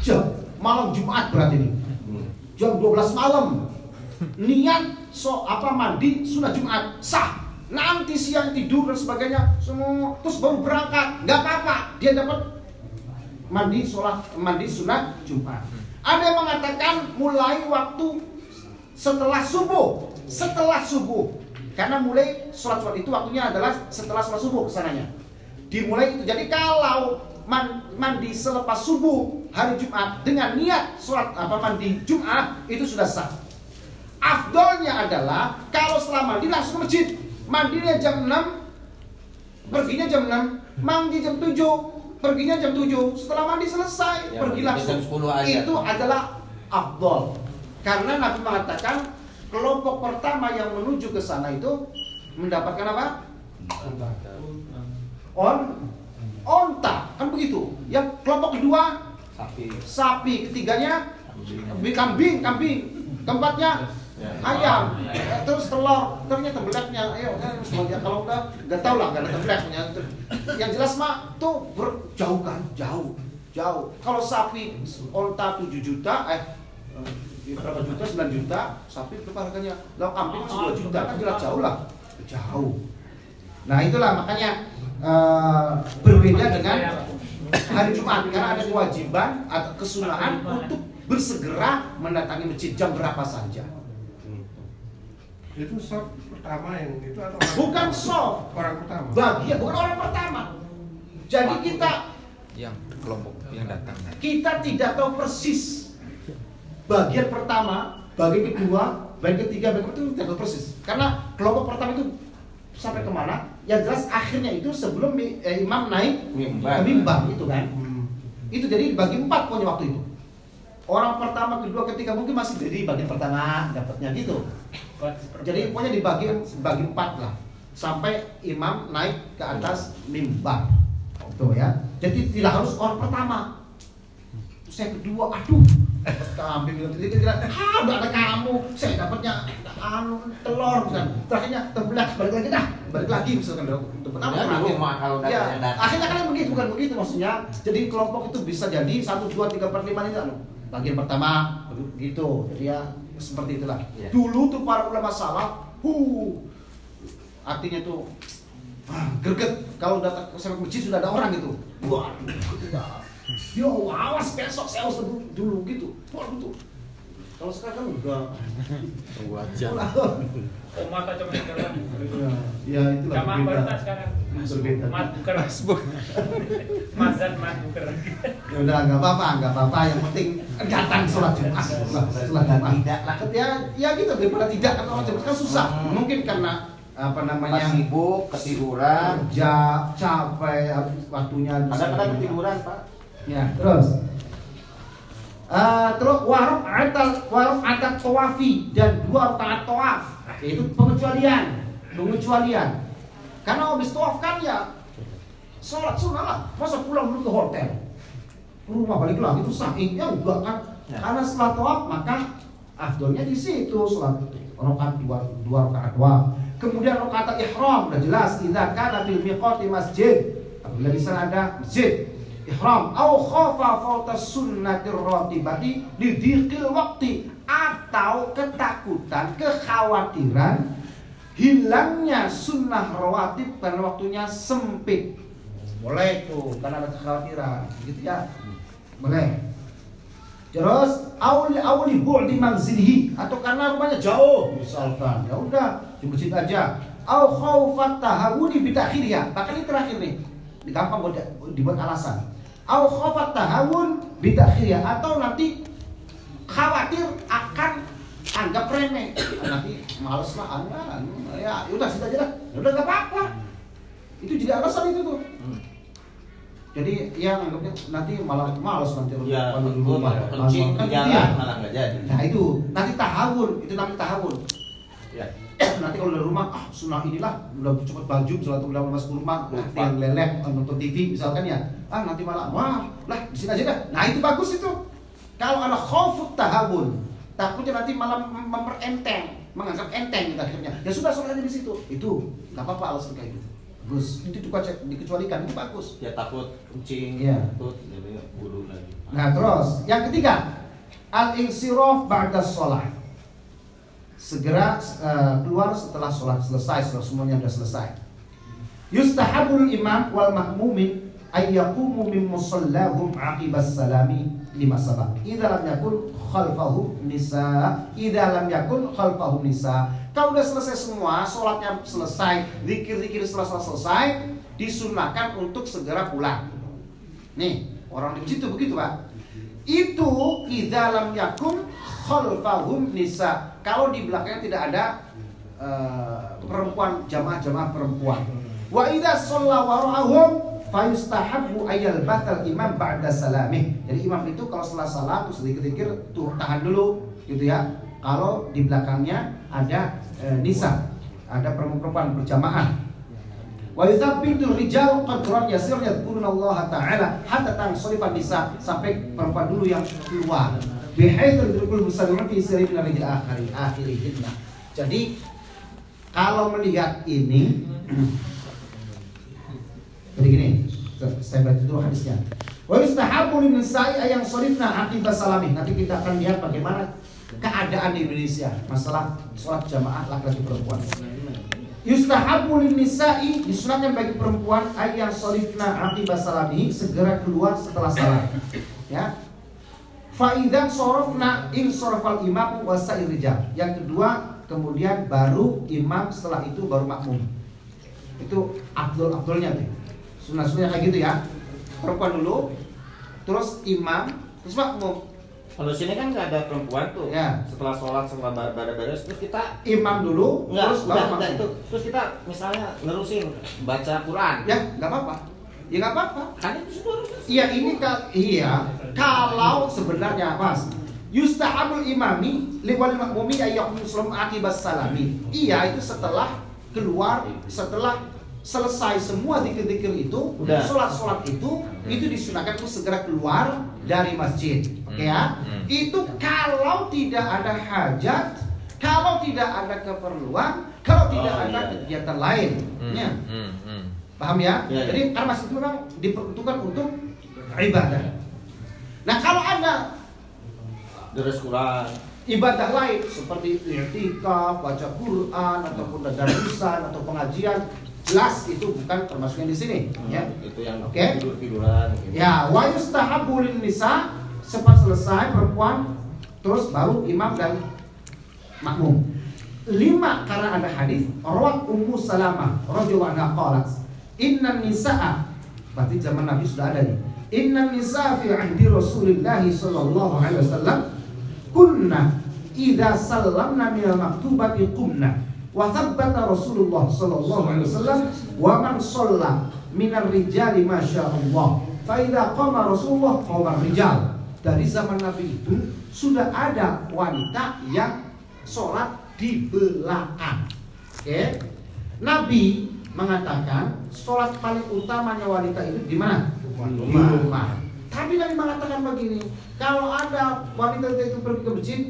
jam malam Jumat berarti ini. Jam 12 malam. Niat so apa mandi sunnah Jumat sah. Nanti siang tidur dan sebagainya semua terus baru berangkat. Nggak apa-apa dia dapat mandi sholat mandi sunnah Jumat. Ada yang mengatakan mulai waktu setelah subuh setelah subuh karena mulai sholat sholat itu waktunya adalah setelah sholat subuh ke sananya. Dimulai itu. Jadi kalau man- mandi selepas subuh hari Jumat dengan niat sholat apa mandi Jumat itu sudah sah. Afdolnya adalah kalau setelah mandi langsung ke masjid. Mandinya jam 6 perginya jam 6 mandi jam 7 perginya jam 7 setelah mandi selesai Ya, pergi jam langsung. 10 aja. itu adalah afdol. Karena Nabi mengatakan kelompok pertama yang menuju ke sana itu mendapatkan apa? On onta. Kan begitu? Yang kelompok kedua Sapi. sapi. Ketiganya kambing. kambing kambing. Keempatnya Ya. ayam. Eh, terus telur. Ternyata tembelaknya ayo kan semuanya kalau udah nggak tahu lah nggak ada tembelaknya yang jelas mah tuh berjauh kan? Jauh. Jauh. Kalau sapi onta 7 juta eh, berapa juta? 9 juta. Sapi berapa harganya? Kalau kambing 10 juta. kan jelas jauh lah. Jauh. Nah itulah makanya eh, berbeda dengan hari Jumat. Karena ada kewajiban atau kesunahan untuk bersegera mendatangi masjid jam berapa saja. Itu soft pertama yang itu atau orang Bukan soft. Orang pertama. Bagian bukan orang pertama. Jadi kita yang kelompok yang datang. kita tidak tahu persis bagian pertama, bagian kedua, bagian ketiga, bagian itu tidak persis. Karena kelompok pertama itu sampai ke mana? Yang jelas akhirnya itu sebelum eh, imam naik Mimbar. itu kan. Hmm. Itu jadi dibagi empat pokoknya waktu itu. Orang pertama, kedua, ketiga mungkin masih jadi bagian pertama dapatnya gitu. Jadi pokoknya dibagi bagi empat lah sampai imam naik ke atas mimbar. Tuh ya. Jadi tidak harus orang pertama. Saya kedua, aduh, dapat kambing gitu. Jadi kira, ah udah ada kamu, saya dapatnya anu telur misalkan. Terakhirnya terbelah balik lagi dah, balik lagi misalkan untuk pertama Ya, terakhir. rumah kalau ya, akhirnya kan begitu bukan begitu maksudnya. Jadi kelompok itu bisa jadi satu dua tiga empat lima itu anu. Bagian pertama gitu. Jadi ya seperti itulah. Ya. Dulu tuh para ulama salaf, hu, artinya tuh ah, greget kalau datang ke masjid sudah ada orang gitu. Waduh, tidak. Yo, awas besok saya harus dulu, dulu gitu. Waduh tuh. Kalau sekarang kan enggak. tunggu aja Oh, mata cuma jalan. Ya, itulah Jamaah baru sekarang. Berbeda. Mat buker. Mazan mat buker. Ya udah nggak apa-apa, nggak apa-apa. Yang penting datang sholat Jumat. Sholat Jumat. Tidak lah. Ya, ya gitu daripada tidak kan sholat Jumat kan susah. Hmm. Mungkin karena apa Pas namanya sibuk, ketiduran. kerja capek waktunya Kadang-kadang ketiduran, Pak. Ya, terus. Eh, terus warok atal warok tawafi dan dua rakaat tawaf itu pengecualian pengecualian karena habis tawaf kan ya sholat sunnah lah. Masa pulang dulu ke hotel, ke rumah balik lagi itu sahihnya enggak kan? Ya. Karena setelah tawaf maka afdolnya di situ sholat rakaat dua dua rakaat tawaf. Kemudian rakaat ihram udah jelas idza kana fil miqati masjid. Apabila di sana ada masjid ihram au khafa fauta sunnatir ratibati lidhiqil waqti atau ketakutan, kekhawatiran hilangnya sunnah rawatib karena waktunya sempit. Boleh tuh karena ada kekhawatiran, gitu ya. Boleh. Terus auli auli bu'di manzilihi atau karena rumahnya jauh misalkan. Ya udah di masjid aja. Au khaufat tahawuni bitakhiriya. Bahkan ini terakhir nih. Gampang buat dibuat alasan. Au khaufat tahawun bitakhiriya atau nanti khawatir akan anggap remeh. Nanti males lah anda. Ya, udah situ aja lah. Ya udah gak apa-apa. Itu jadi alasan itu tuh. Hmm. Jadi yang anggapnya nanti malah males nanti Ya, di rumah. kencing Kan di jalan ya. malah nggak jadi. Nah itu nanti tahawun, itu namanya tahawun. Ya. nanti kalau dari rumah, ah sunnah inilah udah cepet baju, sholat udah masuk rumah, nanti yang leleh nonton TV misalkan ya, ah nanti malah wah lah di sini aja dah. Nah itu bagus itu. Kalau ada khawfut tahawun, takutnya nanti malah mem- memperenteng, menganggap enteng gitu akhirnya. Ya sudah sholat aja di situ. Itu nggak apa-apa alasan kayak gitu. Bagus. Itu dikecualikan, dikecualikan itu bagus. Ya takut kencing, Iya. takut jadi buru lagi. Nah terus yang ketiga al-insiraf ba'da sholat segera eh, keluar setelah sholat selesai setelah semuanya sudah selesai yustahabul imam wal mahmumin ay yaqumu min musallahum aqibas salami lima sabab idza lam yakun khalfahum nisa idza lam yakun khalfahum nisa kalau udah selesai semua sholatnya selesai zikir-zikir setelah selesai disunahkan untuk segera pulang Nih, orang di masjid itu begitu, Pak. Itu idza lam yakun khalfahum nisa. Kalau di belakangnya tidak ada eh, perempuan jamaah-jamaah perempuan. Wa idza shalla fayustahabbu ayal batal imam ba'da salamih. Jadi imam itu kalau setelah salam terus dikir-dikir tuh tahan dulu gitu ya. Kalau di belakangnya ada eh, nisa, ada perempuan berjamaah. Wa yuthabbitu rijal qadran yasir yadhkuruna Allah taala hatta tansarifan nisa sampai perempuan dulu yang keluar. Bihaitsu yudrikul muslimun fi sirri min rijal akhiri akhirihinna. Jadi kalau melihat ini jadi gini, saya baca dulu hadisnya. Wa yustahabu lin nisa'i ayang sharifna aqibah salamih. Nanti kita akan lihat bagaimana keadaan di Indonesia masalah sholat jamaah laki-laki perempuan. Yustahabu lin nisa'i disunatkan bagi perempuan ayang solifna aqibah salamihi segera keluar setelah salam. Ya. Faidan sorofna in sorofal imam wasair rijal. Yang kedua kemudian baru imam setelah itu baru makmum. Itu abdul abdulnya tuh. Sunnah sunnah kayak gitu ya. Perempuan dulu, terus imam, terus makmum. Kalau sini kan nggak ada perempuan tuh. Ya. Setelah sholat setelah bar- beres terus kita Imam dulu, Enggak, terus enggak, makmum. itu. Terus kita misalnya nerusin baca Quran. Ya, nggak apa-apa. Ya nggak apa-apa. Kan itu sudah Iya ini kal iya kalau sebenarnya mas yustahabul imami liwal makmumi ayyakum muslim akibas salami. Iya itu setelah keluar setelah selesai semua zikir-zikir itu, Udah. sholat-sholat itu, itu disunahkan untuk segera keluar dari masjid. Oke ya? Hmm. Itu kalau tidak ada hajat, kalau tidak ada keperluan, kalau tidak Oh, ada iya. kegiatan lain. Hmm, Ya. hmm, hmm. Paham ya? Iya, iya. Jadi karena masjid itu memang diperuntukkan untuk ibadah. Nah kalau ada Deres Quran. ibadah lain seperti i'tikaf, baca Quran ataupun dadarusan atau pengajian, jelas itu bukan termasuknya di sini. Ya. Itu yang Oke. tidur tiduran. Gitu. Ya, wa yustahabbu lin nisa sempat selesai perempuan terus baru imam dan makmum. Lima karena ada hadis rawat Ummu Salamah radhiyallahu anha qalat inna nisaa berarti zaman Nabi sudah ada nih. Inna nisaa fi ahdi Rasulillah sallallahu alaihi wasallam kunna idza sallamna min al-maktubati qumna wa thabbata Rasulullah sallallahu alaihi wasallam wa man shalla min ar-rijali ma Allah fa idza qama Rasulullah qama rijal dari zaman Nabi itu sudah ada wanita yang sholat di belakang. Oke. Nabi mengatakan sholat paling utamanya wanita itu di mana? Di Rumah. rumah. Tapi Nabi mengatakan begini, kalau ada wanita itu pergi ke masjid,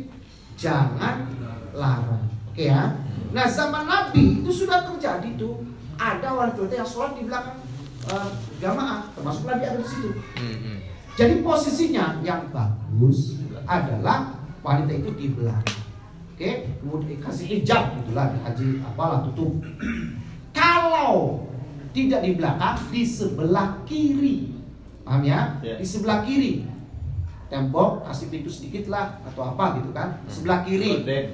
jangan larang. Oke ya. Nah zaman Nabi itu sudah terjadi tuh ada wanita yang sholat di belakang eh, jamaah, termasuk Nabi ada di situ. Hmm, hmm. Jadi posisinya yang bagus adalah wanita itu di belakang. Oke, kemudian kasih hijab gitulah haji apalah tutup. Kalau tidak di belakang, di sebelah kiri. Paham ya? Ya. Di sebelah kiri. Tembok kasih pintu sedikit lah atau apa gitu kan. Sebelah kiri Gorden.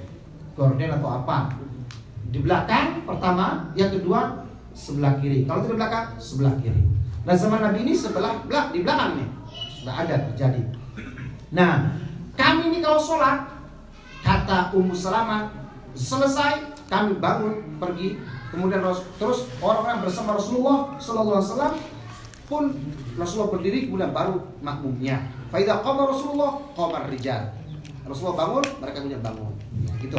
gorden atau apa. Di belakang pertama, yang kedua sebelah kiri. Kalau tidak belakang, sebelah kiri. Nah zaman Nabi ini sebelah belak di belakang nih. Sudah ada terjadi. Nah, kami ini kalau sholat, kata Ummu Salamah, selesai kami bangun pergi, kemudian terus orang-orang bersama Rasulullah Sallallahu Alaihi Wasallam pun Rasulullah berdiri kemudian baru makmumnya. Faidah qama Rasulullah qamar rijal. Rasulullah bangun, mereka kemudian bangun. Gitu.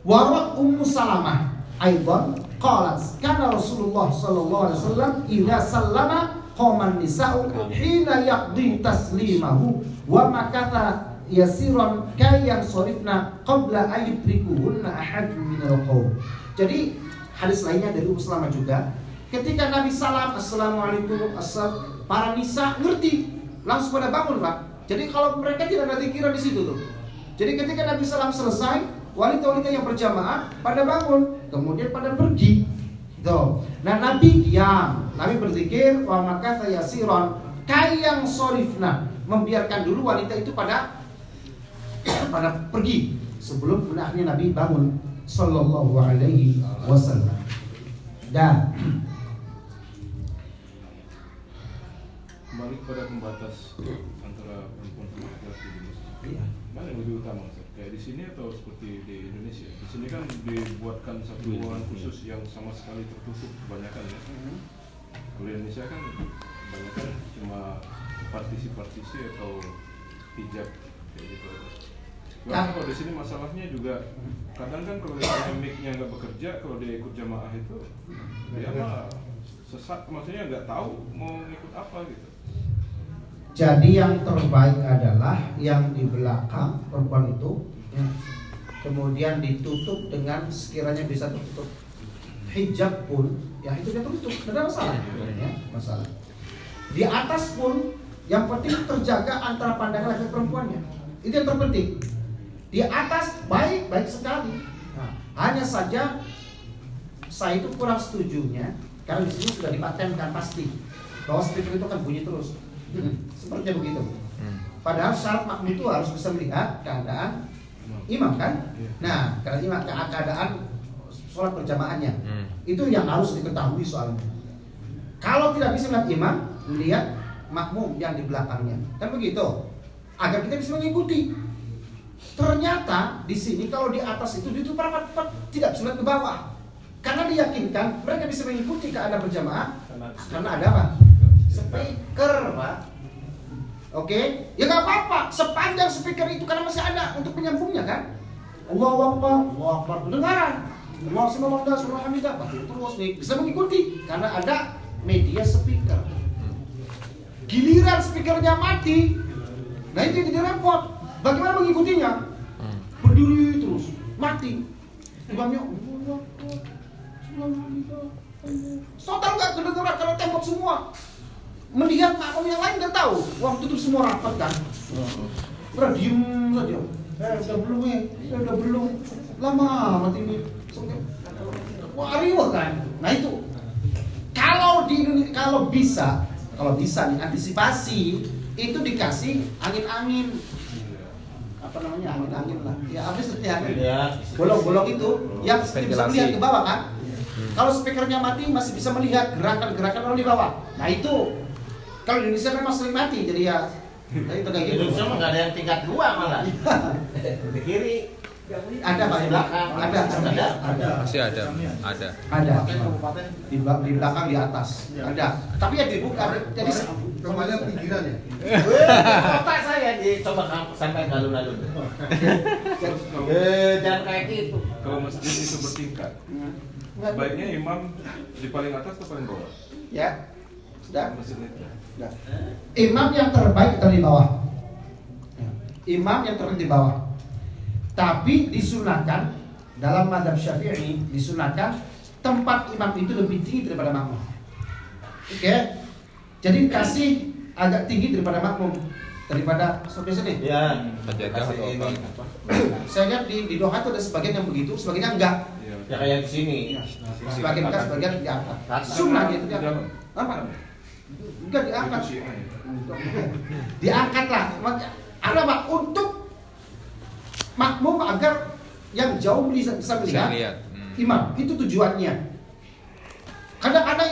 Warat Ummu Salamah aidan qalat kana Rasulullah sallallahu alaihi wasallam idza sallama qama nisa'u hina yaqdi taslimahu wa makatha yasiran kayan sorifna qabla ayudrikuhunna ahad min al-qawm. Jadi hadis lainnya dari Ummu Salamah juga ketika Nabi salam assalamualaikum assalam para nisa ngerti langsung pada bangun pak. Jadi kalau mereka tidak ada pikiran di situ tuh. Jadi ketika Nabi salam selesai, wanita-wanita yang berjamaah pada bangun, kemudian pada pergi. Tuh. Nah Nabi diam, Nabi berzikir, wa maka yasiron kayang sorifna membiarkan dulu wanita itu pada pada pergi sebelum akhirnya Nabi bangun Sallallahu alaihi wasallam Dan kembali kepada pembatas antara perempuan sama laki-laki di masjid. Iya. Mana yang lebih utama, di sini atau seperti di Indonesia? Di sini kan dibuatkan satu ruangan khusus yang sama sekali tertutup kebanyakan ya. Kalau di Indonesia kan kebanyakan cuma partisi-partisi atau hijab kayak gitu. Nah, kalau di sini masalahnya juga kadang kan kalau misalnya mic-nya nggak bekerja, kalau dia ikut jamaah itu dia mah sesat, maksudnya nggak tahu mau ikut apa gitu. Jadi yang terbaik adalah yang di belakang perempuan itu ya, kemudian ditutup dengan sekiranya bisa tertutup. Hijab pun ya itu dia tutup tidak ada masalah. Ya, masalah. Di atas pun yang penting terjaga antara pandangan laki perempuannya itu yang terpenting. Di atas baik baik sekali. Nah, hanya saja saya itu kurang setujunya karena di sini sudah dipatenkan pasti bahwa speaker itu akan bunyi terus. Sepertinya begitu. Hmm. padahal syarat makmum itu harus bisa melihat keadaan imam kan? Iya. nah karena imam ke- keadaan sholat berjamaahnya. Hmm. itu yang harus diketahui soalnya. Kalau tidak bisa melihat imam lihat makmum yang di belakangnya. Kan begitu? Agar kita bisa mengikuti. Ternyata di sini kalau di atas itu itu para tidak bisa melihat ke bawah. Karena diyakinkan mereka bisa mengikuti keadaan berjamaah karena ada apa? Speaker pak oke? Ya nggak apa-apa. Sepanjang speaker itu karena masih ada untuk penyambungnya kan? Allahu Akbar Allahu Akbar. Kedengaran? Allah Subhanahu Surah Hamidah Pasti terus nih bisa mengikuti. Karena ada media speaker. Giliran speakernya mati. Nah itu jadi repot. Bagaimana mengikutinya? Hmm. berdiri terus. Mati. Imamnya Allah Akbar, Subhanallah, Allah. so tahu nggak kedengeran karena tembok semua melihat makmum yang lain nggak tahu. Wah tutup semua rapat kan. Udah diem saja. Eh udah belum ya eh, udah belum. Lama mati ini. Wah riuh kan. Nah itu. Kalau di Indonesia kalau bisa kalau bisa nih antisipasi itu dikasih angin-angin. Apa namanya? Angin-angin lah. Ya apa seperti angin Ya. bolong-bolong itu yang bisa melihat ke bawah kan? Kalau speakernya mati masih bisa melihat gerakan-gerakan orang di bawah. Nah itu kalau di Indonesia memang sering mati jadi ya nah, itu kayak Di gitu Indonesia mah nggak ada yang tingkat dua malah. Di kiri. ada pak Di belakang. ada ada ada Masih ada, ada. ada di, di belakang di atas ada tapi ya dibuka jadi Kemarin pinggiran ya? Weh, Kota saya dicoba kam- sampai galun-galun. Eh, jangan kayak gitu. Kalau masjid itu bertingkat, Nggak. Sebaiknya imam di paling atas atau paling bawah? Ya, sudah. Masjidnya. Nah, imam yang terbaik di bawah. Ya, Imam yang terbaik di bawah. Tapi disunahkan dalam madhab syafi'i disunahkan tempat imam itu lebih tinggi daripada makmum. Oke, jadi kasih agak tinggi daripada makmum daripada sampai sini. Ya, Terjaga kasih atau ini. apa? Saya lihat di, di Doha itu ada sebagian yang begitu, sebagian enggak. Ya kayak di sini. Sebagian kan, sebagian diangkat. Atas. Sunnah gitu Di dalam. Apa? Enggak diangkat. Itu Syiah ya. diangkat lah Maka- ada pak untuk makmum agar yang jauh bisa, bisa Bisa melihat lihat. Hmm. imam. Itu tujuannya. Kadang-kadang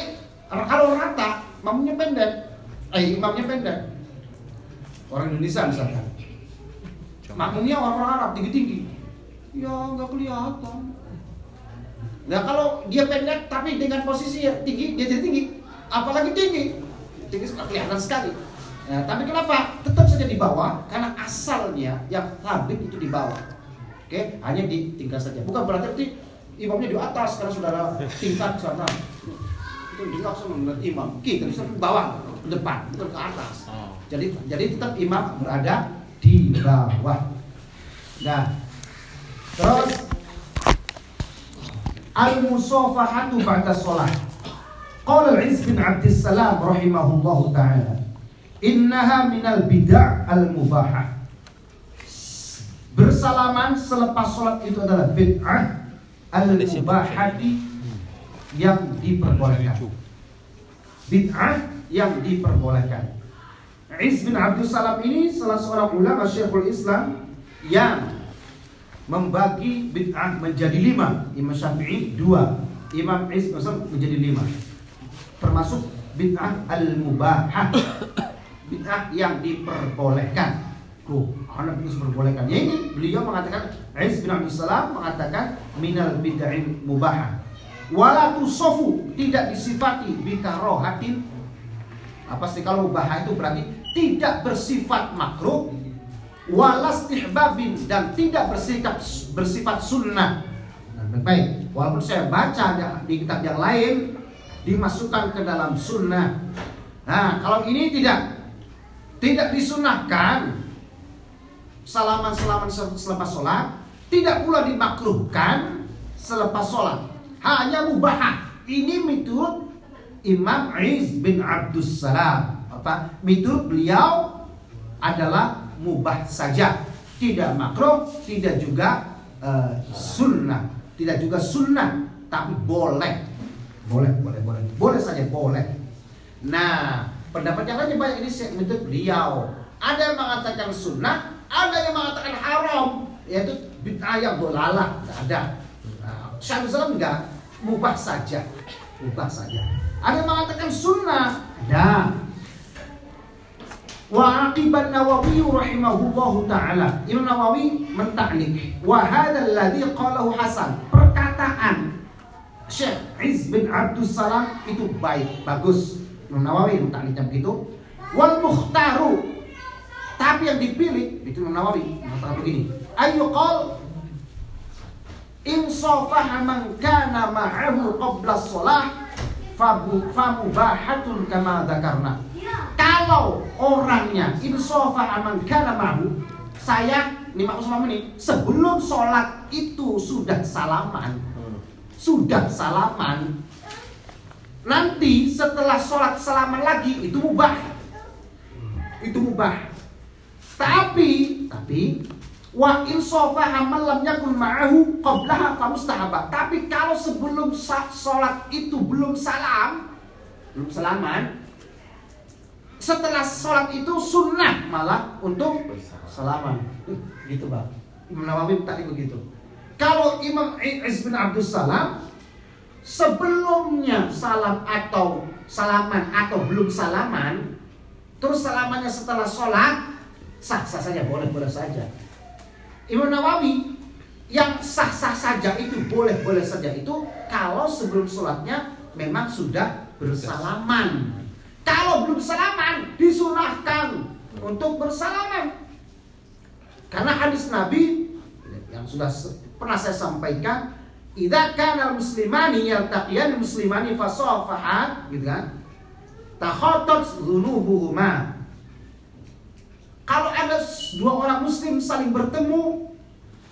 kalau rata makmumnya pendek. Eh imamnya pendek. Orang Indonesia misalkan. Makmumnya orang-orang Arab tinggi-tinggi. Ya nggak kelihatan. Nah kalau dia pendek tapi dengan posisi yang tinggi dia jadi tinggi, apalagi tinggi, tinggi kelihatan sekali. Nah, tapi kenapa tetap saja di bawah? Karena asalnya yang habib itu di bawah. Oke, hanya di tingkat saja. Bukan berarti imamnya di atas karena saudara tingkat sana. Itu dia langsung melihat imam. Kita bisa ke bawah, ke depan, bukan ke atas. Oh. Jadi jadi tetap imam berada di bawah. Nah, terus Al-musafahatu ba'da sholat. Qala Al-Iz bin Abdissalam rahimahullahu ta'ala. Innaha minal bid'ah al-mubahah. Bersalaman selepas sholat itu adalah bid'ah al-mubahati yang diperbolehkan. Bid'ah yang diperbolehkan. Iz bin Abdussalam ini salah seorang ulama Syekhul Islam yang membagi bid'ah menjadi lima Imam Syafi'i dua Imam Muslim menjadi lima termasuk bid'ah al-mubahah. Bid'ah yang diperbolehkan. Tuh anak itu diperbolehkan ya ini beliau mengatakan Is bin Abdul Salam mengatakan minal bid'ah mubahah. Wala tusofu tidak disifati bikarohatin apa sih kalau mubahah itu berarti tidak bersifat makruh walastihbabin dan tidak bersifat bersifat sunnah. Nah, baik, walaupun saya baca di kitab yang lain dimasukkan ke dalam sunnah. Nah, kalau ini tidak tidak disunahkan salaman-salaman selepas sholat, tidak pula dimakruhkan selepas sholat. Hanya mubahah. Ini menurut Imam Iz bin Abdus Salam. Apa? Menurut beliau adalah mubah saja, tidak makruh, tidak juga eh, sunnah, tidak juga sunnah, tapi boleh, boleh, boleh, boleh, boleh saja boleh. Nah, pendapat yang lain banyak ini menurut beliau. Ada yang mengatakan sunnah, ada yang mengatakan haram, yaitu bid'ah yang dolalah, tidak ada. Nah, Syafi'i Salam enggak, mubah saja, mubah saja. Ada yang mengatakan sunnah, ada. Wa aqiban Nawawi rahimahullahu taala. Imam Nawawi mentaklik. Wa hadzal ladzi qalahu Hasan. Perkataan Syekh Iz bin Salam itu baik, bagus. Imam Nawawi mentakliknya begitu. Wal mukhtaru. Tapi yang dipilih itu Imam Nawawi mengatakan begini. Ayu qal in safaha man kana ma'ahu qabla shalah famubahatun kama dzakarna kalau orangnya insofa aman kana mahu saya ini maksud sama ini sebelum sholat itu sudah salaman sudah salaman. Nanti setelah sholat salaman lagi itu mubah. Itu mubah. Tapi tapi wa insofa aman lam yakun ma'ahu qablaha tapi kalau sebelum sholat itu belum salam belum salaman setelah sholat itu sunnah malah untuk salaman. Gitu bang. Nawawi tadi begitu kalau Imam Iz bin Abdus Salam sebelumnya salam atau salaman atau belum salaman terus salamannya setelah sholat sah sah saja boleh boleh saja Imam Nawawi yang sah sah saja itu boleh boleh saja itu kalau sebelum sholatnya memang sudah bersalaman kalau belum salaman disunahkan untuk bersalaman. Karena hadis Nabi yang sudah pernah saya sampaikan idza kana muslimani yaltaqiyan muslimani fasafaha gitu kan? Takhatat dzunubuhuma kalau ada dua orang muslim saling bertemu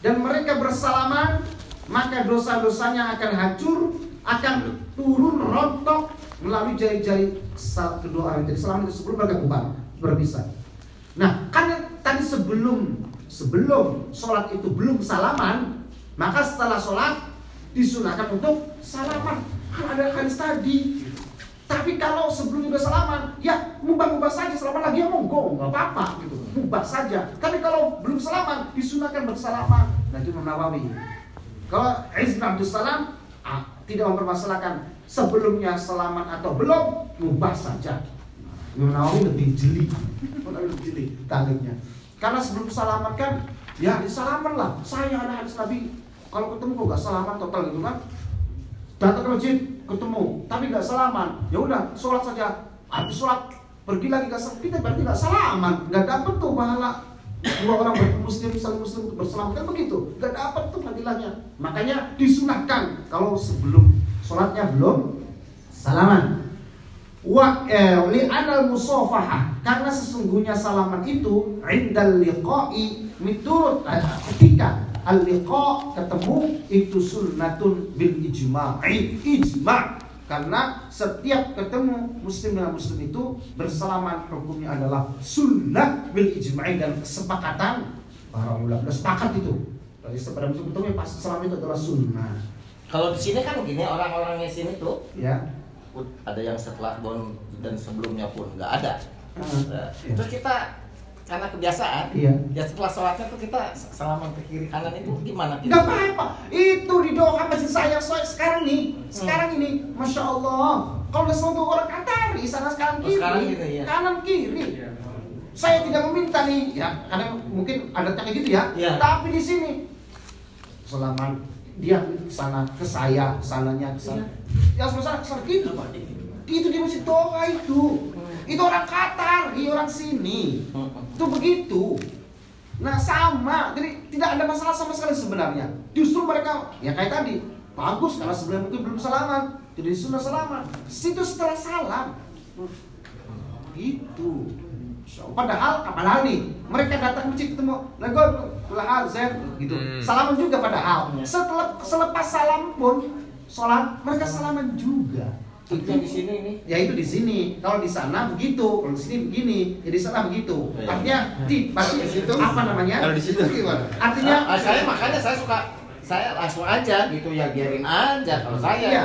dan mereka bersalaman maka dosa-dosanya akan hancur akan turun rontok melalui jari-jari kedua orang jadi selama itu sebelum mereka bubar berpisah. Nah yang tadi sebelum sebelum sholat itu belum salaman maka setelah sholat disunahkan untuk salaman kan ada hadis tadi tapi kalau sebelum udah salaman, ya mubah-mubah saja salaman lagi ya monggo, nggak apa-apa gitu, mubah saja. Tapi kalau belum salaman, disunahkan bersalaman. Nah itu Imam Nawawi. Kalau Izz Abdul Salam ah, tidak mempermasalahkan sebelumnya salaman atau belum, mubah saja. Imam Nawawi lebih jeli, lebih jeli taliknya. Karena sebelum salaman kan, ya disalaman lah. Saya ada hadis Nabi, kalau ketemu kok nggak salaman total gitu kan, datang ke masjid ketemu tapi nggak salaman ya udah sholat saja. Habis sholat pergi lagi ke kita berarti nggak salaman nggak dapet tuh pahala. Dua orang muslim saling muslim bersalaman kan begitu? Nggak dapet tuh fadilahnya. Makanya disunahkan kalau sebelum sholatnya belum salaman wa eh, li anal musafahah karena sesungguhnya salaman itu indal liqa'i miturut eh, ketika al-liqa ketemu itu sunnatun bil ijma'i ijma' karena setiap ketemu muslim dengan muslim itu bersalaman hukumnya adalah sunnah bil ijma'i dan kesepakatan para ulama Udah sepakat itu dari sepada muslim ketemu yang pasti salam itu adalah sunnah Kalau di sini kan begini orang-orangnya sini tuh ya ada yang setelah bon dan sebelumnya pun nggak ada. Hmm. Nah, Iya. Terus kita karena kebiasaan, Iya. ya setelah sholatnya tuh kita salaman ke kiri kanan itu gimana? Gak apa-apa. Itu di doa masjid saya so, sekarang nih. Sekarang ini, masya Allah. Kalau ada satu orang Qatar di sana sekarang Oh, kiri, sekarang gitu, ya. kanan kiri. Saya tidak meminta nih, ya karena mungkin adatnya kayak gitu ya. Iya. Tapi di sini, selama dia ke sana ke saya, sananya ke sana, ya semua ke sana gitu. Itu di masjid doa itu. Itu orang Qatar, iya orang sini. Hmm. Itu begitu. Nah sama, jadi tidak ada masalah sama sekali sebenarnya. Justru mereka, ya kayak tadi, bagus karena sebelum mungkin belum salaman, jadi sunnah salaman. Situ setelah salam, gitu. So, Padahal, padahal nih, mereka datang masjid ketemu, lagu lah Zen, gitu. Hmm. Salaman juga padahal. Ya. Setelah selepas salam pun, sholat mereka salaman juga. Itu di sini ini. Ya itu di sini. Kalau di sana begitu, kalau di sini begini, ya di sana begitu. Iya. Artinya di pasti Di situ? apa namanya? Kalau di situ gimana? Artinya Ah, saya makanya saya suka saya langsung aja gitu ya biarin aja kalau saya Iya.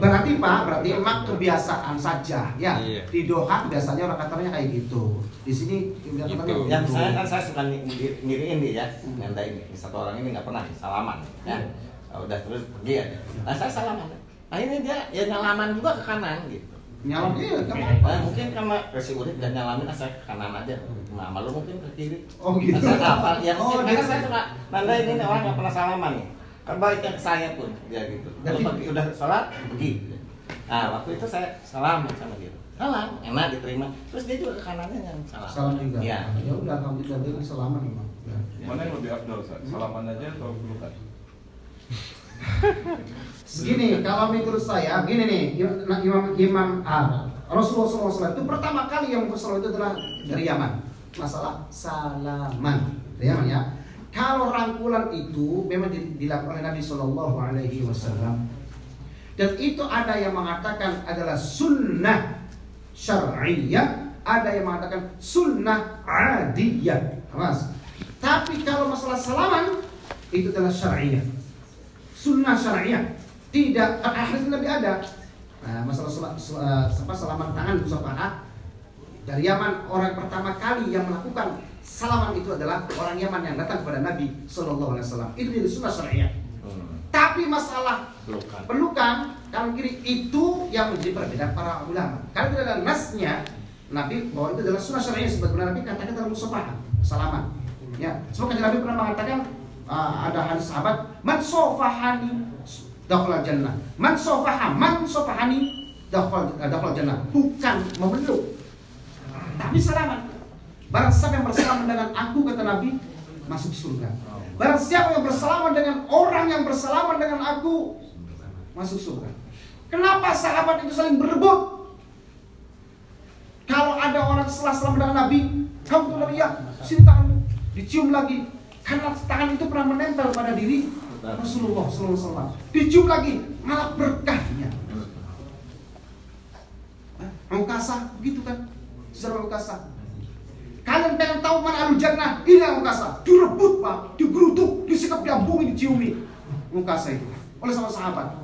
berarti Pak, berarti emang kebiasaan saja ya. Iya. Di Doha biasanya orang Qatarnya kayak gitu. Di sini Gitu. Yang saya kan saya suka ngiriin dia ya, nyanda ini satu orang ini nggak pernah salaman ya. Ah, Udah terus pergi aja. Nah saya salaman. Akhirnya dia ya nyalaman juga ke kanan gitu. nyalam iya. Nah, mungkin karena si Urit gak nyalamin, saya ke kanan aja. Nah, malu mungkin ke kiri. Oh gitu. Nah, saya hafal ya, Oh, karena gitu. saya suka nanda ini nih, orang nggak pernah salaman nih. Kan baiknya ke saya pun, dia gitu. Kalau Jadi- pergi udah sholat, pergi. Nah, waktu itu saya salam sama dia. Salam, enak diterima. Terus dia juga ke kanannya yang salam. Salam juga. Iya. Ya udah alhamdulillah dia selamat memang. Ya. Mana yang lebih afdal, Sa? Salaman aja atau pelukan? Begini, kalau menurut saya, gini nih, Imam Imam, ah, Rasulullah SAW itu pertama kali yang bersalam itu adalah dari Yaman. Masalah salaman, dari Yaman ya. Kalau rangkulan itu memang di- dilakukan oleh Nabi Shallallahu Alaihi Wasallam. Dan itu ada yang mengatakan adalah sunnah syar'iyah, ada yang mengatakan sunnah adiyah. Mas. Tapi kalau masalah salaman itu adalah syar'iyah sunnah syariah. Tidak hadis Nabi ada. Nah, masalah apa salaman tangan musafahat dari Yaman orang pertama kali yang melakukan salaman itu adalah orang Yaman yang datang kepada Nabi Shallallahu Alaihi Wasallam. Itu jadi sunnah syariah. Hmm, tapi masalah pelukan. pelukan kanan kiri itu yang menjadi perbedaan para ulama. Karena tidak ada nasnya Nabi bahwa itu adalah sunnah syariah. Sebagaimana Nabi katakan dalam musafahat salaman. Ya sebab Nabi pernah mengatakan uh, ada hadis sahabat man sofahani dakhala jannah man sofaha man sofahani dakhala dakhala jannah bukan memeluk tapi salaman barang siapa yang bersalaman dengan aku kata Nabi masuk surga. Barang siapa yang bersalaman dengan orang yang bersalaman dengan aku masuk surga. Kenapa sahabat itu saling berebut? Kalau ada orang setelah salam dengan Nabi, kamu tuh ya, sini tanganmu, dicium lagi. Karena tangan itu pernah menempel pada diri Rasulullah SAW. Dicium lagi, malah berkahnya. Angkasa, begitu kan? Saudara angkasa. Kalian pengen tahu mana ahlu jannah? Ini angkasa. Direbut pak, digerutuk, disikap, diambungi, diciumi. Angkasa itu. Oleh sama sahabat.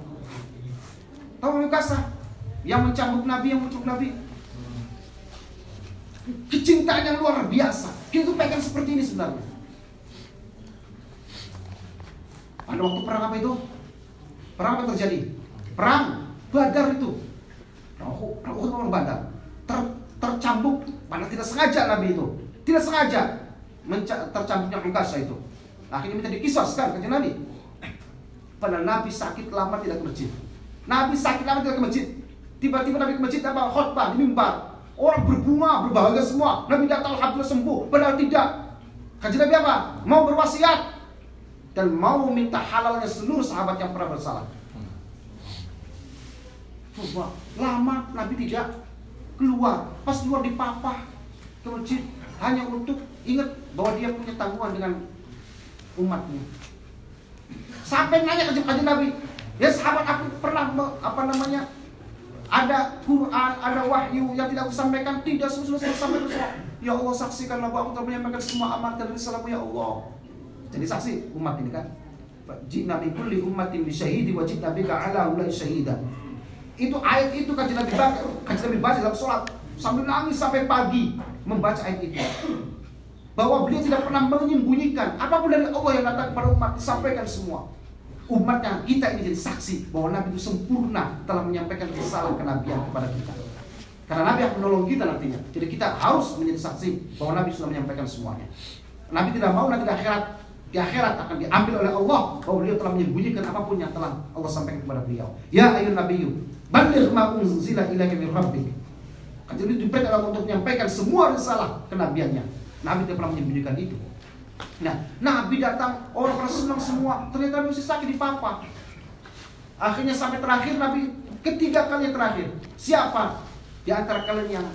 Tahu angkasa? Yang mencambuk Nabi, yang mencambuk Nabi. Kecintaan yang luar biasa. Kita tuh pengen seperti ini sebenarnya. Pada waktu perang apa itu? Perang apa terjadi? Perang Badar itu. Perang Uhud, perang Uhud, perang Badar. Ter, tercambuk, mana tidak sengaja Nabi itu. Tidak sengaja menca- tercambuknya angkasa itu. Akhirnya minta dikisoskan ke Nabi. Padahal Nabi sakit lama tidak ke masjid. Nabi sakit lama tidak ke masjid. Tiba-tiba Nabi ke masjid apa? Khotbah di mimbar. Orang berbunga, berbahagia semua. Nabi datang alhamdulillah sembuh. Padahal tidak. Kajian Nabi apa? Mau berwasiat dan mau minta halalnya seluruh sahabat yang pernah bersalah. Coba lama Nabi tidak keluar, pas keluar di papa ke masjid hanya untuk ingat bahwa dia punya tanggungan dengan umatnya. Sampai nanya ke kajian Nabi, ya sahabat aku pernah apa namanya ada Quran, ada wahyu yang tidak aku sampaikan, tidak sampaikan semua. Ya Allah saksikanlah bahwa aku telah menyampaikan semua amat dan risalahmu ya Allah. Jadi saksi umat ini kan. Jika Nabi kulli ummatin bisyahidi wa jika bika ala ulai syahida. Itu ayat itu kan Nabi baca, kan Nabi baca dalam sholat sambil nangis sampai pagi membaca ayat itu. Bahwa beliau tidak pernah menyembunyikan apa pun dari Allah yang datang kepada umat disampaikan semua. Umatnya kita ini jadi saksi bahwa Nabi itu sempurna telah menyampaikan risalah kenabian kepada kita. Karena Nabi akan menolong kita nantinya. Jadi kita harus menjadi saksi bahwa Nabi sudah menyampaikan semuanya. Nabi tidak mau nanti akhirat di akhirat akan diambil oleh Allah bahwa beliau telah menyembunyikan apa pun yang telah Allah sampaikan kepada beliau. Ya ayun nabiyyu, baligh ma unzila ilaika min rabbik. Jadi diberikan Allah untuk menyampaikan semua risalah kenabiannya. Nabi tidak pernah menyembunyikan itu. Nah, Nabi datang, orang pada senang semua. Ternyata masih sakit di papa. Akhirnya sampai terakhir Nabi ketiga kali terakhir. Siapa di antara kalian yang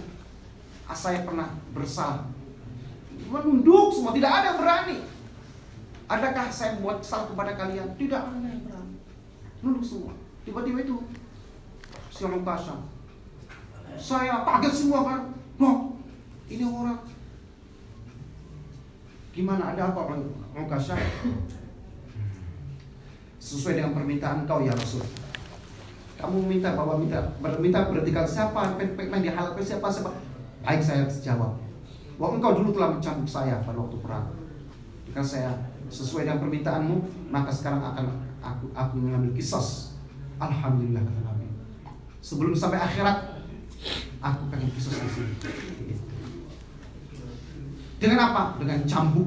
saya pernah bersalah? Menunduk semua, tidak ada yang berani. Adakah saya buat salah kepada kalian? Tidak ada semua. Tiba-tiba itu si orang pasang. Saya kaget semua kan. Loh, ini orang Gimana ada apa orang kasar? Sesuai dengan permintaan kau ya Rasul. Kamu minta bahwa minta berminta berarti siapa pengen dihalalkan siapa siapa? Baik saya jawab. Bahwa engkau dulu telah mencambuk saya pada waktu perang. Jika saya sesuai dengan permintaanmu, maka sekarang akan aku aku mengambil kisos. Alhamdulillah kata Nabi. Sebelum sampai akhirat, aku pengen kisos di sini. Dengan apa? Dengan cambuk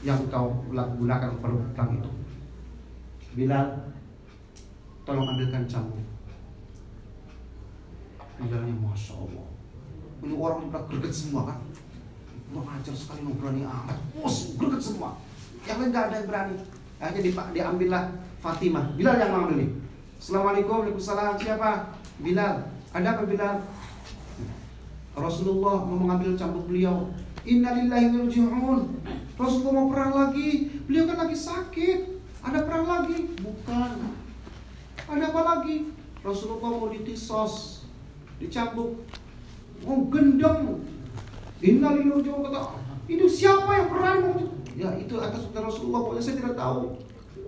yang kau gunakan perang itu. Bilal, tolong ambilkan cambuk. Bilalnya Masya Allah. Ini orang pada greget semua kan. Mengajar sekali berani amat. Bos, greget semua. Yang lain gak ada yang berani. Akhirnya di, diambillah Fatimah. Bilal yang mengambil nih. Assalamualaikum, Waalaikumsalam. Siapa? Bilal. Ada apa Bilal? Rasulullah mau mengambil cambuk beliau. Innalillahi raji'un. Rasulullah mau perang lagi. Beliau kan lagi sakit. Ada perang lagi? Bukan. Ada apa lagi? Rasulullah mau ditisos, dicambuk, mau gendong. Innalillahi raji'un kata. Itu siapa yang perang? Ya itu atas kata Rasulullah. Pokoknya saya tidak tahu.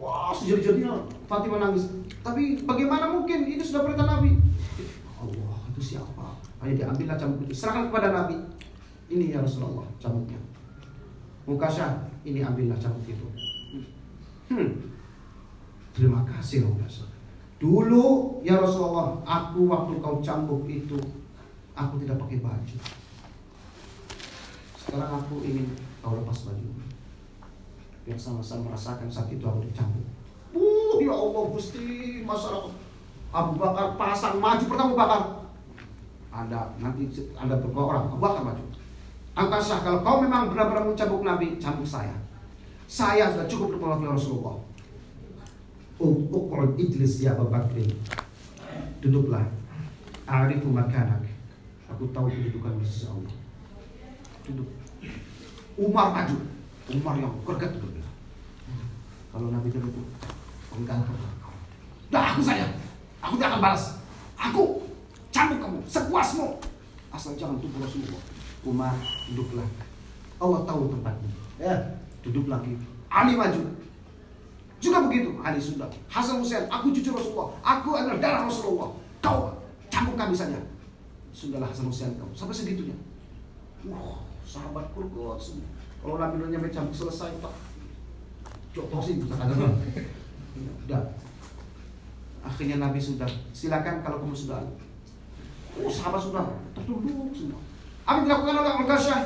Wah, sejadi-jadinya Fatimah nangis. Tapi bagaimana mungkin itu sudah perintah Nabi? Allah, itu siapa? Ayo diambillah cambuk itu. Serahkan kepada Nabi. Ini ya Rasulullah cambuknya. Mukasya, ini ambillah cambuk itu. Hmm. Terima kasih Mukasya. Dulu ya Rasulullah, aku waktu kau cambuk itu, aku tidak pakai baju. Sekarang aku ingin kau lepas baju. Biar sama-sama merasakan saat itu aku dicambuk. Uh, ya Allah Gusti, masyarakat Abu Bakar pasang maju pertama Abu Bakar. Ada nanti ada beberapa orang Abu Bakar maju. Angkasa kalau kau memang benar-benar mencambuk Nabi, cambuk saya. Saya sudah cukup untuk mewakili Rasulullah. Uqud ijlis ya Abu Bakri. Duduklah. Arifu makanak. Aku tahu kedudukan sisi Allah. Duduk. Umar maju. Umar yang greget. Kalau Nabi itu itu engkau Dah aku saja. Aku tidak akan balas. Aku cambuk kamu sepuasmu. Asal jangan tubuh Rasulullah. Umar duduklah. Allah tahu tempatmu. Ya, duduk lagi. Ali maju. Juga begitu, Ali sudah. Hasan Hussein, aku cucu Rasulullah. Aku adalah darah Rasulullah. Kau cambuk kami saja. Sudahlah Hasan Hussein kau. Sampai segitunya. Wah, sahabat kurkut semua. Kalau Nabi udah nyampe selesai, tak. Jotosin, bisa kata Udah. Akhirnya Nabi sudah. Silakan kalau kamu sudah. Oh, sahabat sudah tertunduk semua. Apa dilakukan oleh Al-Qasyah?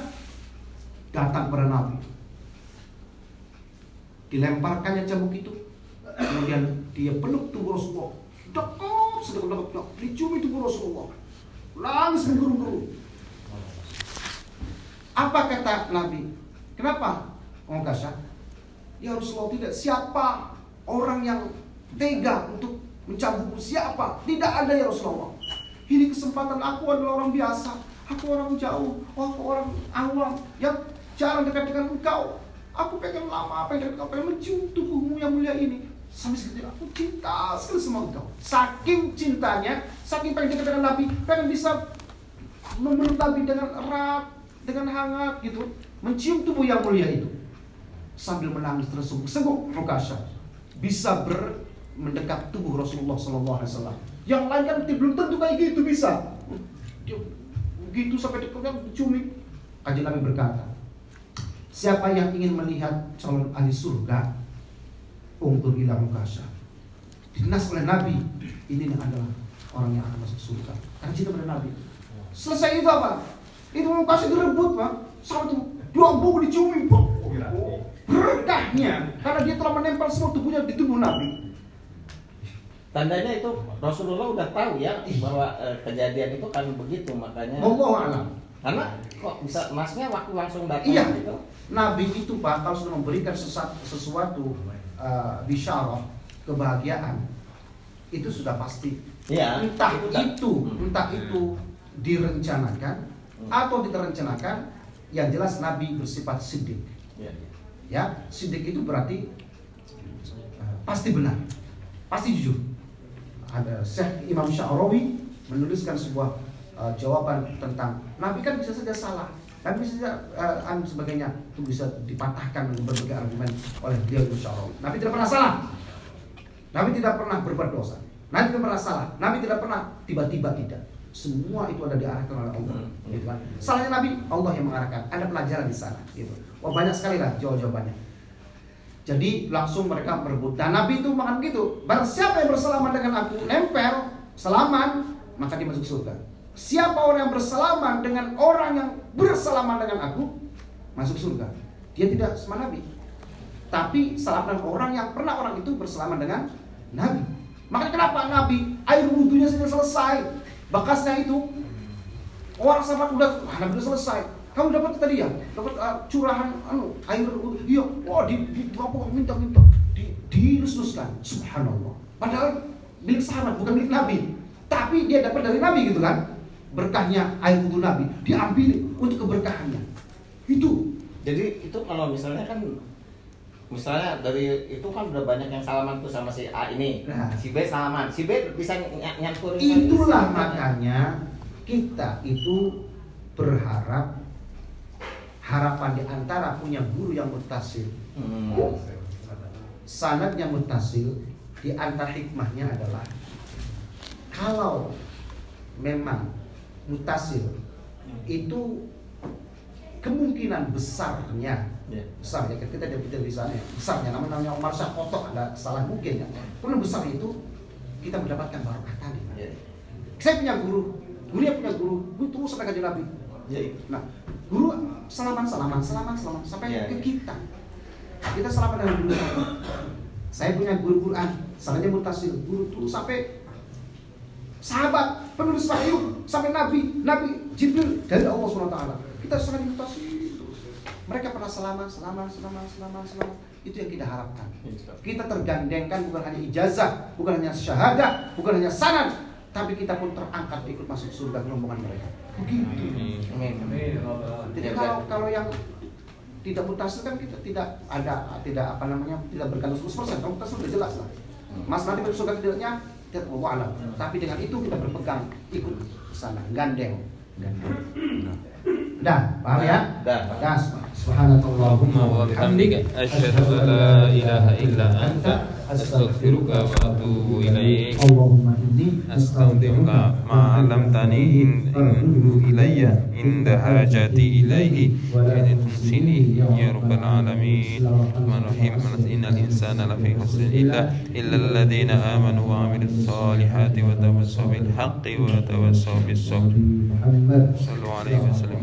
Datang pada Nabi. Dilemparkannya cambuk itu. Kemudian dia peluk tubuh Rasulullah. Dekat, sedang dekat, diciumi tubuh Rasulullah. Nangis menggeru-geru. Apa kata Nabi? Kenapa? Al-Qasyah? Ya Rasulullah tidak. Siapa orang yang tega untuk mencambukku? Siapa? Tidak ada ya Rasulullah. Ini kesempatan aku adalah orang biasa. Aku orang jauh, aku orang awam yang jarang dekat dengan engkau. Aku pengen lama, pengen engkau, pengen mencium tubuhmu yang mulia ini. Sampai segitu aku cinta sekali sama engkau. Saking cintanya, saking pengen dekat dengan Nabi, pengen bisa memeluk Nabi dengan erat, dengan hangat gitu, mencium tubuh yang mulia itu. Sambil menangis tersungguh-sungguh Rukasha bisa ber mendekat tubuh Rasulullah Sallallahu Alaihi Wasallam. Yang lain kan belum tentu kayak gitu bisa. Dia begitu sampai dekat cumi. Kajian Nabi berkata, siapa yang ingin melihat calon ahli surga, ungtur ila mukasya. Dinas oleh Nabi, ini adalah orang yang akan masuk surga. Karena cinta pada Nabi. Selesai itu apa? Itu mukasya direbut pak. Sama itu dua buku dicumi. Berkahnya karena dia telah menempel semua tubuhnya di tubuh Nabi. Tandanya itu Rasulullah udah tahu ya bahwa eh, kejadian itu kan begitu makanya. Allah alam. Karena kok bisa masnya waktu langsung datang Iya. gitu. Nabi itu Pak kalau sudah memberikan sesat- sesuatu uh, bisyarah kebahagiaan itu sudah pasti. Iya. Entah itu itu, dah- entah itu direncanakan Hmm. atau tidak rencanakan, yang jelas Nabi bersifat sidik. Iya. Ya, sidik itu berarti uh, pasti benar, pasti jujur. Ada Syekh Imam Sya'rawi menuliskan sebuah uh, jawaban tentang Nabi kan bisa saja salah, Nabi bisa saja uh, sebagainya itu bisa dipatahkan dengan berbagai argumen oleh beliau Imam Sya'rawi. Nabi tidak pernah salah. Nabi tidak pernah berbuat dosa. Nabi tidak pernah salah. Nabi tidak pernah tiba-tiba tidak. Semua itu ada diarahkan oleh Allah. Gitu kan. Salahnya Nabi, Allah yang mengarahkan. Ada pelajaran di sana. Gitu. Wah banyak sekali lah jawab-jawabannya. Jadi langsung mereka berebut. Dan Nabi itu makan gitu. Barang siapa yang bersalaman dengan aku, nempel, salaman, maka dia masuk surga. Siapa orang yang bersalaman dengan orang yang bersalaman dengan aku, masuk surga. Dia tidak sama Nabi. Tapi salaman orang yang pernah orang itu bersalaman dengan Nabi. Makanya kenapa Nabi air wudhunya sudah selesai, bekasnya itu orang sama udah ah, Nabi udah selesai. Kamu dapat tadi ya, dapat uh, curahan anu air. Iya, wah di di apa minta minta di dilus-luskan. Subhanallah. Padahal milik sahabat bukan milik Nabi. Tapi dia dapat dari Nabi gitu kan. Berkahnya air wudhu Nabi diambil untuk keberkahannya. Itu Jadi itu kalau misalnya kan misalnya dari itu kan udah banyak yang salaman tuh sama si A ini. Nah. Si B salaman. Si B bisa ny nyampurin Itulah lagi. makanya kita itu berharap harapan di antara punya guru yang mutasil. Hmm. Sanadnya mutasil di antara hikmahnya adalah kalau memang mutasil itu kemungkinan besarnya Ya. besar ya kita tidak tidak di sana ya besarnya namanya namanya Umar Syah kotor ada salah mungkin ya kemungkinan besar itu kita mendapatkan barokah tadi Ya. saya punya guru guru yang punya guru guru terus sampai kajian nabi Ya. nah guru salaman salaman salaman salaman sampai Ya, ke kita. Kita salaman dengan guru saya punya guru Quran salahnya mutasil. Guru terus sampai sahabat penulis wahyu sampai nabi nabi jibril dari Allah swt kita mutasil terus. Mereka pernah salaman salaman salaman salaman salaman Itu yang kita harapkan. Kita tergandengkan bukan hanya ijazah, bukan hanya syahadah, bukan hanya sanad, tapi kita pun terangkat ikut masuk surga rombongan mereka. Begitu. Amin. Jadi kalau kalau yang tidak mutasil kan kita tidak ada tidak apa namanya tidak bergantung 100% kalau mutasil sudah jelas lah. Mas nanti masuk surga tidaknya tidak mau alam. Tapi dengan itu kita berpegang ikut ke sana, gandeng. Gandeng. Dah, paham ya? Dah. Dah. سبحانك اللهم وبحمدك أشهد أن لا إله إلا أنت أستغفرك وأتوب إليك. اللهم إني أستودعك ما علمتني إن إلي عند حاجتي إليه وإن تنسني يا رب العالمين. الرحمن الرحيم. إن الإنسان لفي خسر إلا إلا الذين آمنوا وعملوا الصالحات وتوسوا بالحق وتوسوا بالصبر. صلوا عليه وسلم.